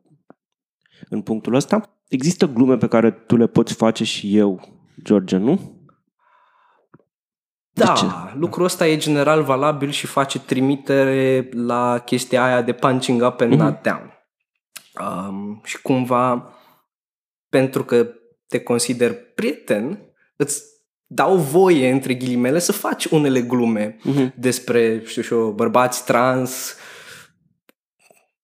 în punctul ăsta. Există glume pe care tu le poți face și eu, George, nu? Da, ce? lucrul ăsta e general valabil și face trimitere la chestia aia de punching up and not down. Um, și cumva, pentru că te consider prieten, îți dau voie, între ghilimele, să faci unele glume Mhm. despre, știu și eu, bărbați trans,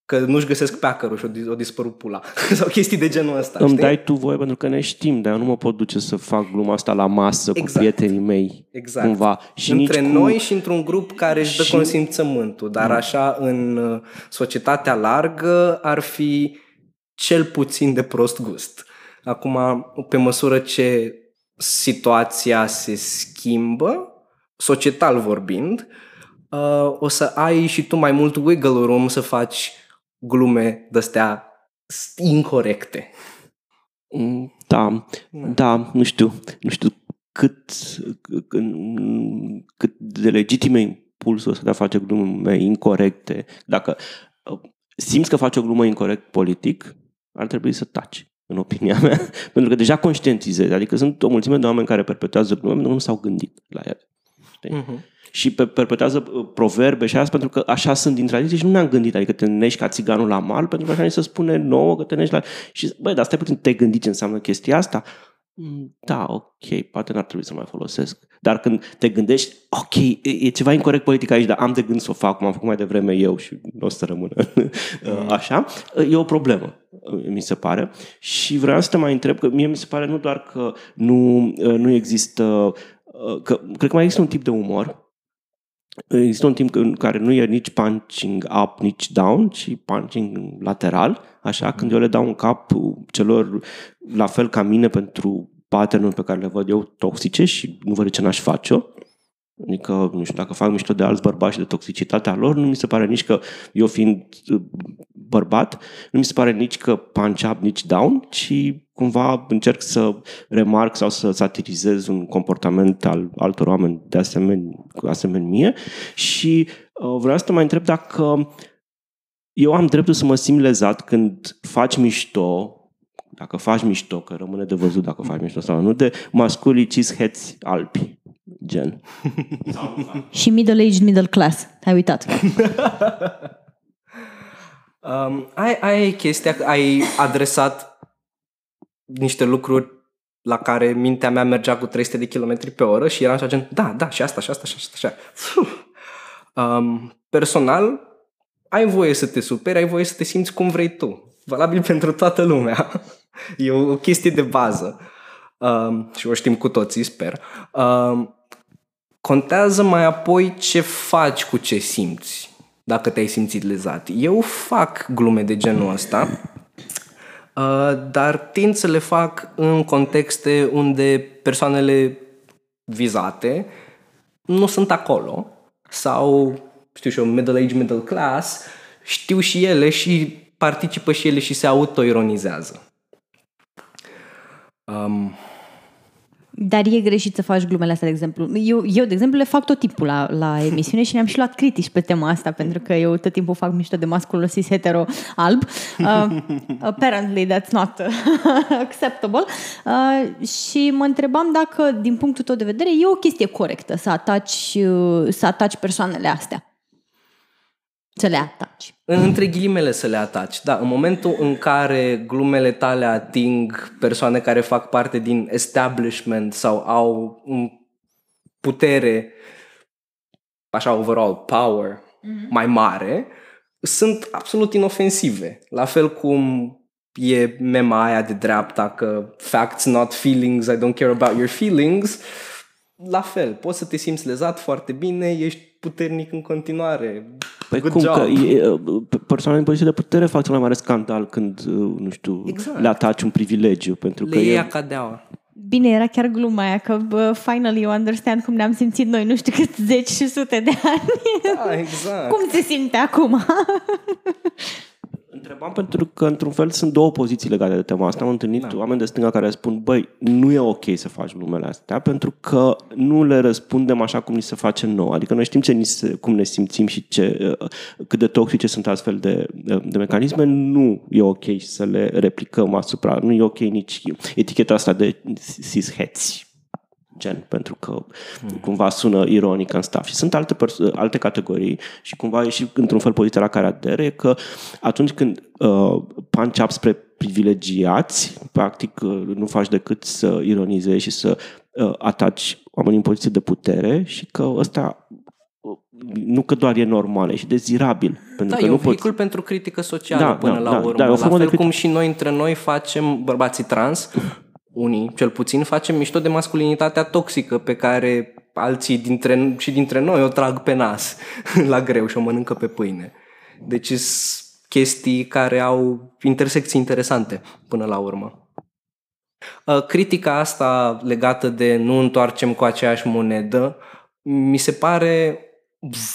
că nu-și găsesc peacărul și o, dis- o dispărut pula. Sau chestii de genul ăsta, Îmi știi? dai tu voie pentru că ne știm, dar eu nu mă pot duce să fac gluma asta la masă Exact. cu prietenii mei. Exact. Cumva. Și Între nici cu... noi și într-un grup care își dă Și- consimțământul, dar așa în uh, societatea largă ar fi cel puțin de prost gust. Acum, pe măsură ce situația se schimbă, societal vorbind, uh, o să ai și tu mai mult wiggle room să faci glume de-astea incorrecte. Mm, Da, da, nu știu, nu știu cât, cât de legitim e impulsul ăsta de a face glume incorrecte. Dacă uh, simți că faci o glumă incorrect politic, ar trebui să taci, în opinia mea, pentru că deja conștientizezi. Adică sunt o mulțime de oameni care perpetuează glume pentru că nu s-au gândit la ele. Uh-huh. și pe, perpetuează uh, proverbe și asta pentru că așa sunt din tradiție și nu ne-am gândit, adică te nești ca țiganul la mal, pentru că așa ni se spune nouă că te nești la... Și băi, dar stai puțin, te-ai gândit ce înseamnă chestia asta? Mm, Da, ok, poate n-ar trebui să mai folosesc. Dar când te gândești, ok, e, e ceva incorrect politic aici, dar am de gând să o fac, cum am făcut mai devreme eu și nu o să rămână uh, așa, e o problemă, uh, mi se pare. Și vreau să te mai întreb, că mie mi se pare nu doar că nu, uh, nu există, uh, că cred că mai există un tip de umor Există un timp în care nu e nici punching up, nici down, ci punching lateral, așa, când eu le dau un cap celor la fel ca mine pentru pattern pe care le văd eu toxice și nu văd de ce n-aș face-o. Adică, nu știu, dacă fac mișto de alți bărbați și de toxicitatea lor, nu mi se pare nici că eu fiind uh, bărbat, nu mi se pare nici că punch up, nici down, ci cumva încerc să remarc sau să satirizez un comportament al altor oameni de asemenea, asemenea mie. Și uh, vreau să te mai întreb dacă eu am dreptul să mă simt lezat când faci mișto dacă faci mișto, că rămâne de văzut dacă faci mișto sau nu, de masculii cisheți albi, gen. Și middle-aged middle class. Ai uitat. Um, ai, ai chestia, că ai adresat niște lucruri la care mintea mea mergea cu 300 de km pe oră și eram așa gen, da, da, și asta, și asta, și asta, și așa. Um, personal, ai voie să te superi, ai voie să te simți cum vrei tu. Valabil pentru toată lumea. E o, o chestie de bază. Um, și o știm cu toții, sper. Um, contează mai apoi ce faci cu ce simți dacă te-ai simțit lezat. Eu fac glume de genul ăsta, uh, dar tind să le fac în contexte unde persoanele vizate nu sunt acolo sau, știu și eu, middle age, middle class, știu și ele și participă și ele și se autoironizează. Um, Dar e greșit să faci glumele astea, de exemplu. Eu, eu de exemplu, le fac tot timpul la, la emisiune și ne-am și luat critici pe tema asta, pentru că eu tot timpul fac mișto de masculul cis hetero alb. Uh, apparently that's not acceptable. Uh, și mă întrebam dacă, din punctul tău de vedere, e o chestie corectă să ataci, uh, să ataci persoanele astea. Să le ataci. Între ghilimele să le ataci. Da, în momentul în care glumele tale ating persoane care fac parte din establishment sau au putere, așa, overall, power mm-hmm. mai mare, sunt absolut inofensive. La fel cum e mema aia de dreapta că facts not feelings, I don't care about your feelings, la fel, poți să te simți lezat foarte bine, ești puternic în continuare. Păi Good cum job. că e, persoanele în poziție de putere fac cel mai mare scandal când, uh, nu știu, exact. le ataci un privilegiu. Pentru le că ia e... cadeaua. Bine, era chiar gluma aia că uh, finally you understand cum ne-am simțit noi, nu știu cât zeci și sute de ani. Da, exact. cum se simte acum? Întrebam pentru că, într-un fel, sunt două poziții legate de tema asta. Am întâlnit da. oameni de stânga care spun, băi, nu e ok să faci glumele astea, pentru că nu le răspundem așa cum ni se face nou. Adică noi știm ce ni se, cum ne simțim și ce, uh, cât de toxice sunt astfel de, de mecanisme. Nu e ok să le replicăm asupra, nu e ok nici eticheta asta de cis-heți gen, pentru că mm. cumva sună ironic în staff. Și sunt alte, pers- alte categorii și cumva e și într-un fel poziția la care adere că atunci când uh, punch up spre privilegiați, practic uh, nu faci decât să ironizezi și să uh, ataci oamenii în poziție de putere și că ăsta uh, nu că doar e normal, e și dezirabil. Pentru da, că e nu un vehicul poți... pentru critică socială da, până da, la da, urmă. Da, la fel cum și noi între noi facem, bărbații trans, unii cel puțin, facem mișto de masculinitatea toxică pe care alții dintre, și dintre noi o trag pe nas la greu și o mănâncă pe pâine. Deci sunt chestii care au intersecții interesante până la urmă. Uh, critica asta legată de nu întoarcem cu aceeași monedă mi se pare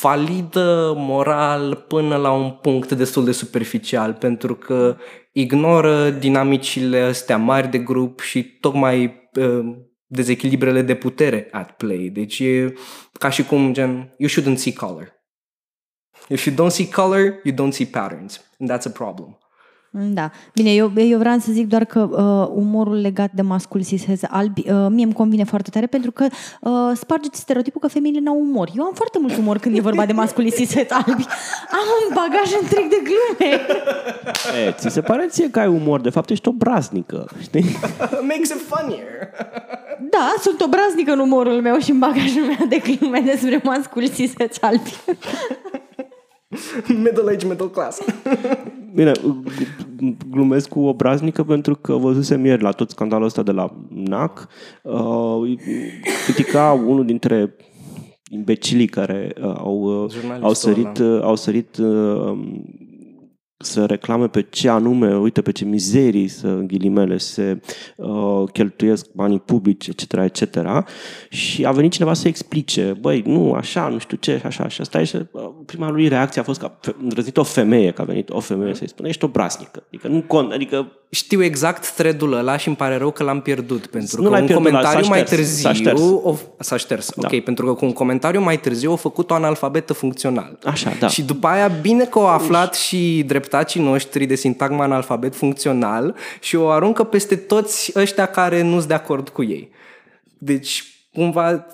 validă moral până la un punct destul de superficial, pentru că ignoră dinamicile astea mari de grup și tocmai uh, dezechilibrele de putere at play. Deci e ca și cum gen, you shouldn't see color. If you don't see color, you don't see patterns. And that's a problem. Da. Bine, eu, eu vreau să zic doar că uh, umorul legat de mascul cis albi uh, mie îmi convine foarte tare pentru că uh, spargeți stereotipul că femeile n-au umor. Eu am foarte mult umor când e vorba de mascul cis albi. Am un bagaj întreg de glume. E, ți se pare ție că ai umor, de fapt ești obraznică, știi? Makes it funnier. Da, sunt obraznică în umorul meu și în bagajul meu de glume despre mascul cis albi. Middle age, middle class. Bine, glumesc cu obraznică pentru că văzusem ieri la tot scandalul ăsta de la NAC. Uh, critica unul dintre imbecilii care uh, au, uh, au sărit, uh, au sărit uh, să reclame pe ce anume, uite pe ce mizerii, să în ghilimele, se uh, cheltuiesc banii publici, etc., etc. Și a venit cineva să explice, băi, nu, așa, nu știu ce, așa, și asta e, uh, prima lui reacție a fost că a îndrăznit o femeie, că a venit o femeie să-i spună, ești obraznică. Adică nu cont, adică știu exact threadul ăla și îmi pare rău că l-am pierdut pentru nu că un comentariu mai târziu s-a șters. O, s-a șters. Da. Ok, pentru că cu un comentariu mai târziu au făcut o analfabetă funcțional. Așa, da. Și după aia bine că au aflat și dreptacii noștri de sintagma analfabet funcțional și o aruncă peste toți ăștia care nu sunt de acord cu ei. Deci, cumva,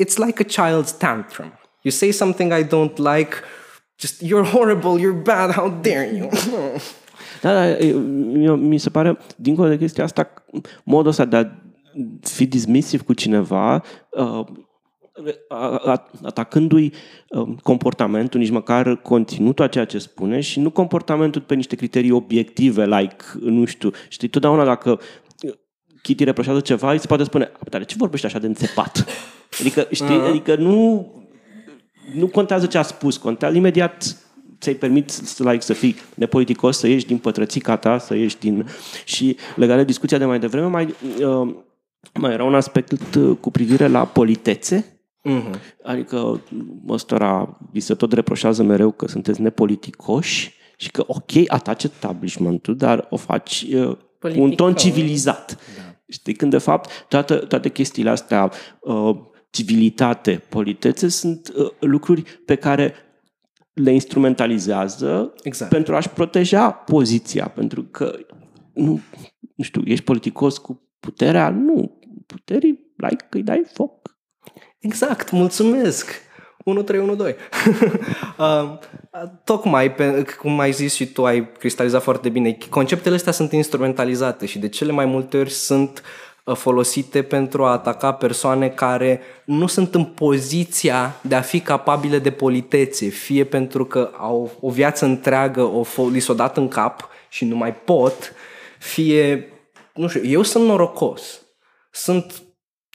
it's like a child's tantrum. You say something I don't like, just you're horrible, you're bad, how dare you? Da, da, eu, mi se pare, dincolo de chestia asta, modul ăsta de a fi dismisiv cu cineva, uh, atacându-i um, comportamentul, nici măcar conținutul a ceea ce spune și nu comportamentul pe niște criterii obiective, like, nu știu, știi, totdeauna dacă Kitty reproșează ceva, îi se poate spune, dar de ce vorbești așa de înțepat? Adică, știi, uh-huh. adică nu, nu contează ce a spus, contează imediat ți-ai permit să, like, să fii nepoliticos, să ieși din pătrățica ta, să ieși din... Și legat de discuția de mai devreme, mai, uh, mai era un aspect uh, cu privire la politețe, uh-huh. adică ăstora vi se tot reproșează mereu că sunteți nepoliticoși și că ok, atace establishment dar o faci uh, cu un ton civilizat. Da. Știi? Când, de fapt, toate, toate chestiile astea, uh, civilitate, politețe, sunt uh, lucruri pe care le instrumentalizează Exact. pentru a-și proteja poziția. Pentru că, nu, nu știu, ești politicos cu puterea? Nu. Puterii, like, îi dai foc. Exact, mulțumesc! 1312. uh, tocmai, pe, cum ai zis și tu, ai cristalizat foarte bine, conceptele astea sunt instrumentalizate și de cele mai multe ori sunt uh, folosite pentru a ataca persoane care nu sunt în poziția de a fi capabile de politețe, fie pentru că au o viață întreagă, o, li s-o dat în cap și nu mai pot, fie, nu știu, eu sunt norocos, sunt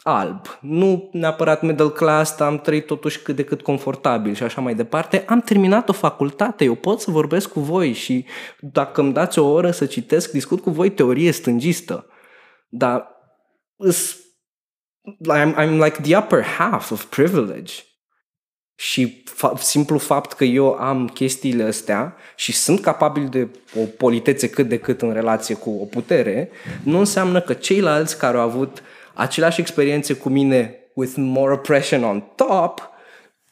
alb, nu neapărat middle class, dar am trăit totuși cât de cât confortabil și așa mai departe. Am terminat o facultate, eu pot să vorbesc cu voi și dacă îmi dați o oră să citesc, discut cu voi teorie stângistă. Dar I'm, I'm like the upper half of privilege. Și fa- simplu fapt că eu am chestiile astea și sunt capabil de o politețe cât de cât în relație cu o putere, nu înseamnă că ceilalți care au avut aceleași experiențe cu mine with more oppression on top,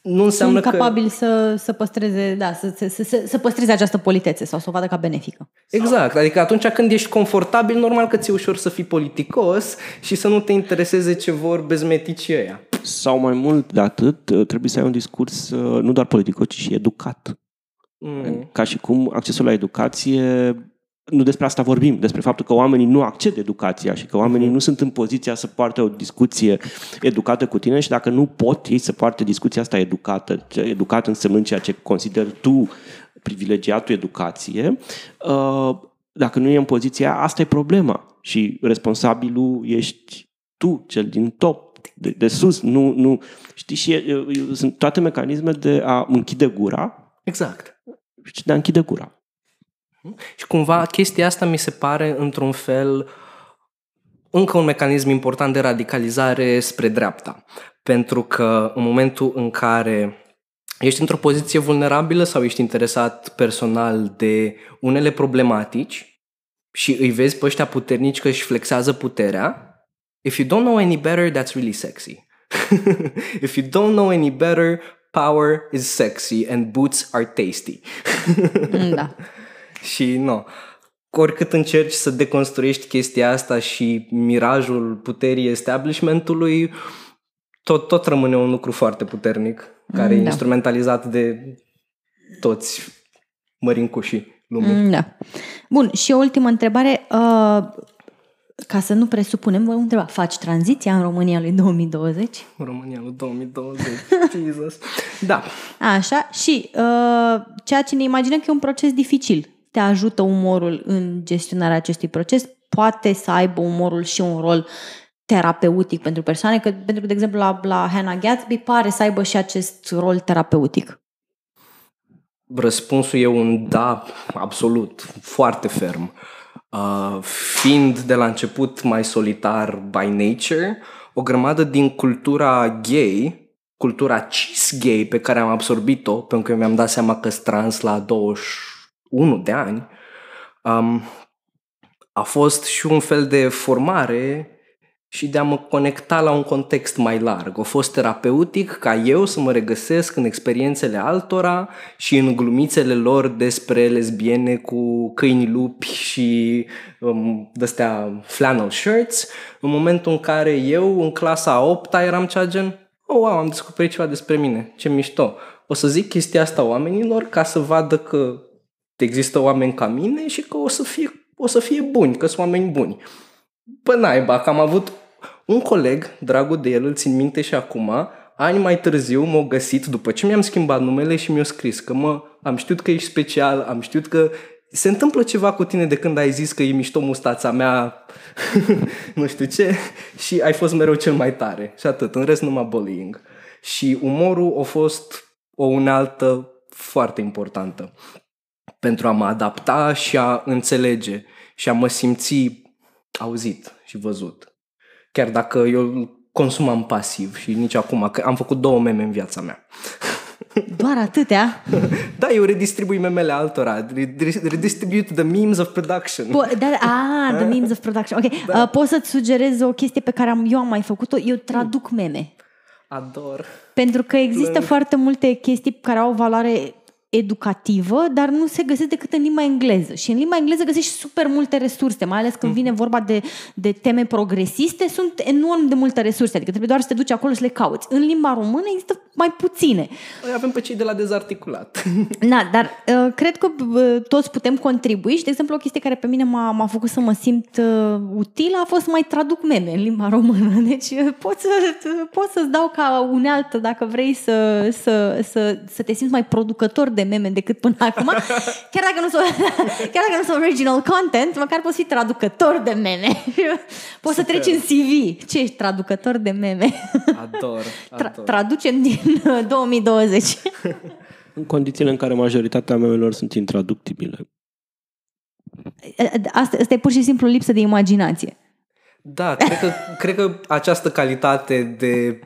nu înseamnă Sunt că... capabili să, să păstreze, da, să, să, să, să păstreze această politețe sau să o vadă ca benefică. Exact, adică atunci când ești confortabil, normal că ți-e ușor să fii politicos și să nu te intereseze ce vor bezmeticii ăia. Sau mai mult de atât, trebuie să ai un discurs uh, nu doar politicos, ci și educat. Mm. Ca și cum accesul la educație nu despre asta vorbim, despre faptul că oamenii nu acced educația și că oamenii nu sunt în poziția să poarte o discuție educată cu tine și dacă nu pot ei să poarte discuția asta educată, educat însemnând ceea ce consider tu privilegiatul educație, uh, dacă nu e în poziția, asta e problema și responsabilul ești tu, cel din top, de, de sus, nu, nu, știi, și e, sunt toate mecanisme de a închide gura Exact. și de a închide gura. Și cumva chestia asta mi se pare într-un fel încă un mecanism important de radicalizare spre dreapta. Pentru că în momentul în care ești într-o poziție vulnerabilă sau ești interesat personal de unele problematici și îi vezi pe ăștia puternici că își flexează puterea, if you don't know any better, that's really sexy. if you don't know any better, power is sexy and boots are tasty. Da. Și nu. Oricât încerci să deconstruiești chestia asta și mirajul puterii establishmentului, tot, tot rămâne un lucru foarte puternic, care da. e instrumentalizat de toți mărincușii lumii. Da. Bun, și o ultimă întrebare. Uh, ca să nu presupunem, vă întreba, faci tranziția în România lui 2020? România lui 2020, Jesus. Da. Așa, și uh, ceea ce ne imaginăm că e un proces dificil te ajută umorul în gestionarea acestui proces, poate să aibă umorul și un rol terapeutic pentru persoane, că, pentru că, de exemplu, la, la Hannah Gatsby pare să aibă și acest rol terapeutic. Răspunsul e un da, absolut, foarte ferm. Uh, fiind de la început mai solitar by nature, o grămadă din cultura gay, cultura cis gay pe care am absorbit-o, pentru că mi-am dat seama că trans la 20 1 de ani, um, a fost și un fel de formare și de a mă conecta la un context mai larg. A fost terapeutic ca eu să mă regăsesc în experiențele altora și în glumițele lor despre lesbiene cu câini lupi și um, de-astea flannel shirts, în momentul în care eu, în clasa a 8 eram cea gen oh, wow, am descoperit ceva despre mine, ce mișto. O să zic chestia asta oamenilor ca să vadă că există oameni ca mine și că o să fie, o să fie buni, că sunt oameni buni. Pă naiba, că am avut un coleg, dragul de el, îl țin minte și acum, ani mai târziu m-a găsit după ce mi-am schimbat numele și mi-a scris că mă, am știut că ești special, am știut că se întâmplă ceva cu tine de când ai zis că e mișto mustața mea, nu știu ce, și ai fost mereu cel mai tare. Și atât, în rest numai bullying. Și umorul a fost o unealtă foarte importantă pentru a mă adapta și a înțelege și a mă simți auzit și văzut. Chiar dacă eu consumam pasiv și nici acum, că am făcut două meme în viața mea. Doar atâtea? da, eu redistribui memele altora. Redistribute the memes of production. Po- da, ah, the memes of production. Ok, da. uh, pot să-ți sugerez o chestie pe care am, eu am mai făcut-o. Eu traduc meme. Ador. Pentru că există Plâng. foarte multe chestii care au o valoare educativă, dar nu se găsesc decât în limba engleză. Și în limba engleză găsești super multe resurse, mai ales când vine vorba de, de teme progresiste, sunt enorm de multe resurse, adică trebuie doar să te duci acolo și le cauți. În limba română există mai puține. Noi avem pe cei de la dezarticulat. Da, dar uh, cred că uh, toți putem contribui și, de exemplu, o chestie care pe mine m-a, m-a făcut să mă simt uh, utilă a fost să mai traduc meme în limba română. Deci uh, pot, să, uh, pot să-ți dau ca unealtă dacă vrei să, să, să, să te simți mai producător de meme decât până acum. Chiar dacă nu sunt, chiar dacă nu sunt original content, măcar poți fi traducător de meme. Poți Super. să treci în CV. Ce ești traducător de meme? Ador. ador. Tra- traducem din 2020. în condițiile în care majoritatea memelor sunt intraductibile. Asta, asta e pur și simplu lipsă de imaginație. Da, cred că, cred că această calitate de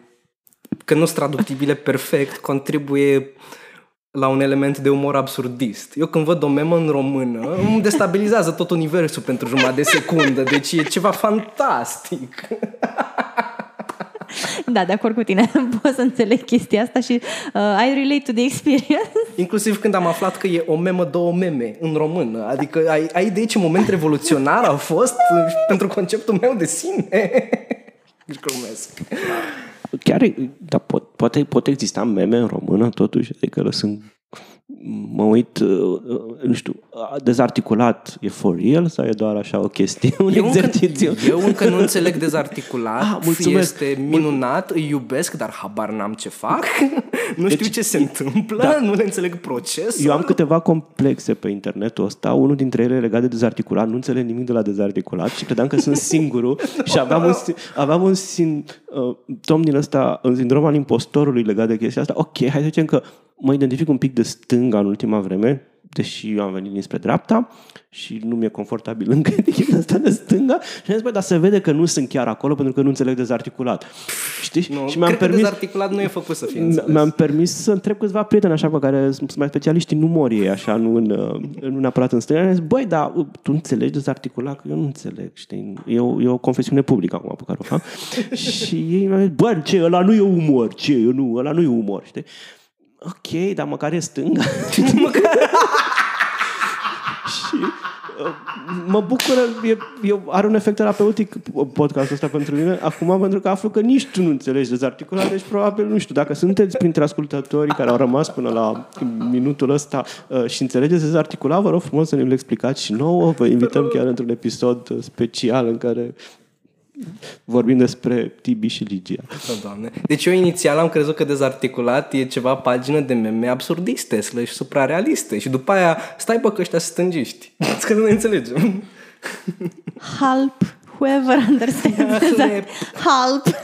că nu sunt traductibile perfect contribuie la un element de umor absurdist. Eu când văd o memă în română, îmi destabilizează tot universul pentru jumătate de secundă, deci e ceva fantastic. Da, de acord cu tine. Pot să înțeleg chestia asta și uh, I relate to the experience. Inclusiv când am aflat că e o memă, două meme în română. Adică ai, ai idee ce moment revoluționar a fost pentru conceptul meu de sine. Glumesc. Chiar, dar pot, poate, pot exista meme în română totuși, adică sunt mă uit, uh, uh, nu știu, dezarticulat e for real sau e doar așa o chestie, un eu exercițiu? Încă, eu încă nu înțeleg dezarticulat, ah, mulțumesc. este minunat, îi iubesc, dar habar n-am ce fac, nu deci, știu ce se întâmplă, da. nu le înțeleg procesul. Eu am câteva complexe pe internetul ăsta, unul dintre ele legat de dezarticulat, nu înțeleg nimic de la dezarticulat și credeam că sunt singurul și aveam un, aveam un sin, uh, tom din ăsta, un sindrom al impostorului legat de chestia asta. Ok, hai să zicem că mă identific un pic de stânga în ultima vreme, deși eu am venit dinspre dreapta și nu mi-e confortabil încă din asta de stânga și am zis, băi, dar se vede că nu sunt chiar acolo pentru că nu înțeleg dezarticulat. Știi? Nu, și mi-am permis, dezarticulat nu e făcut să fie înțeles. Mi-am permis să întreb câțiva prieteni așa pe care sunt mai specialiști în umorie, așa, nu, în, nu neapărat în stânga. Și am zis, băi, dar tu înțelegi dezarticulat? Că eu nu înțeleg, știi? E o, e o confesiune publică acum pe care o fac. și ei mi-au zis, băi, ce, ăla nu e umor, ce, eu nu, ăla nu e umor, știi? Ok, dar măcar e stânga. măcar... și uh, mă bucură, e, e, are un efect terapeutic podcastul ăsta pentru mine, acum pentru că aflu că nici tu nu înțelegi dezarticulat, deci probabil, nu știu, dacă sunteți printre ascultătorii care au rămas până la minutul ăsta uh, și înțelegeți dezarticulat, vă rog frumos să ne-l explicați și nouă, vă invităm chiar într-un episod special în care Vorbim despre Tibi și Ligia. Da, doamne. Deci eu inițial am crezut că dezarticulat e ceva pagină de meme absurdiste, slash suprarealiste. Și după aia, stai bă că ăștia stângiști. Că nu ne înțelegem. Help. Whoever understands that. Help.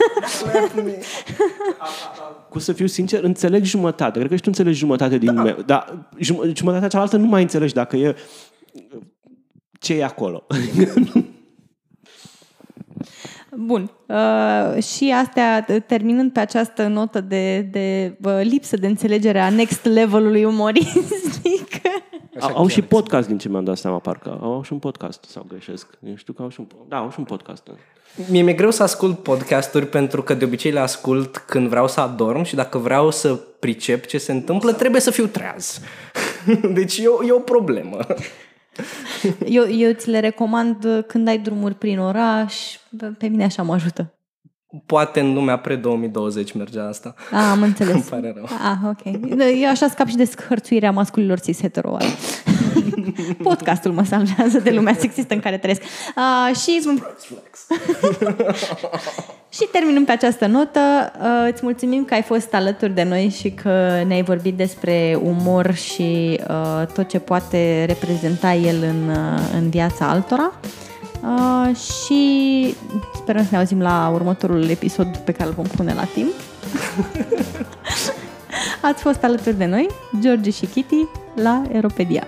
Cu să fiu sincer, înțeleg jumătate. Cred că și tu înțelegi jumătate din da. meme. Dar jumătatea cealaltă nu mai înțelegi dacă e ce e acolo. Bun. Uh, și astea, terminând pe această notă de, de uh, lipsă de înțelegere a next level-ului umoristic. Au, au și podcast din ce mi-am dat seama, parcă. Au și un podcast, sau greșesc. Eu știu că au și un, da, au și un podcast. Mie mi-e greu să ascult podcasturi pentru că de obicei le ascult când vreau să adorm și dacă vreau să pricep ce se întâmplă, trebuie să fiu treaz. Deci e o, e o problemă. Eu, eu ți le recomand când ai drumuri prin oraș, pe mine așa mă ajută. Poate în lumea pre-2020 mergea asta. Ah, am înțeles. Îmi pare rău. Ah, ok. Eu așa scap și de scărțuirea masculilor cis hetero Podcastul mă salvează de lumea sexistă în care trăiesc. Uh, și... și terminăm pe această notă. Uh, îți mulțumim că ai fost alături de noi și că ne-ai vorbit despre umor și uh, tot ce poate reprezenta el în, uh, în viața altora. Uh, și sperăm să ne auzim la următorul episod pe care îl vom pune la timp. Ați fost alături de noi, George și Kitty, la Aeropedia.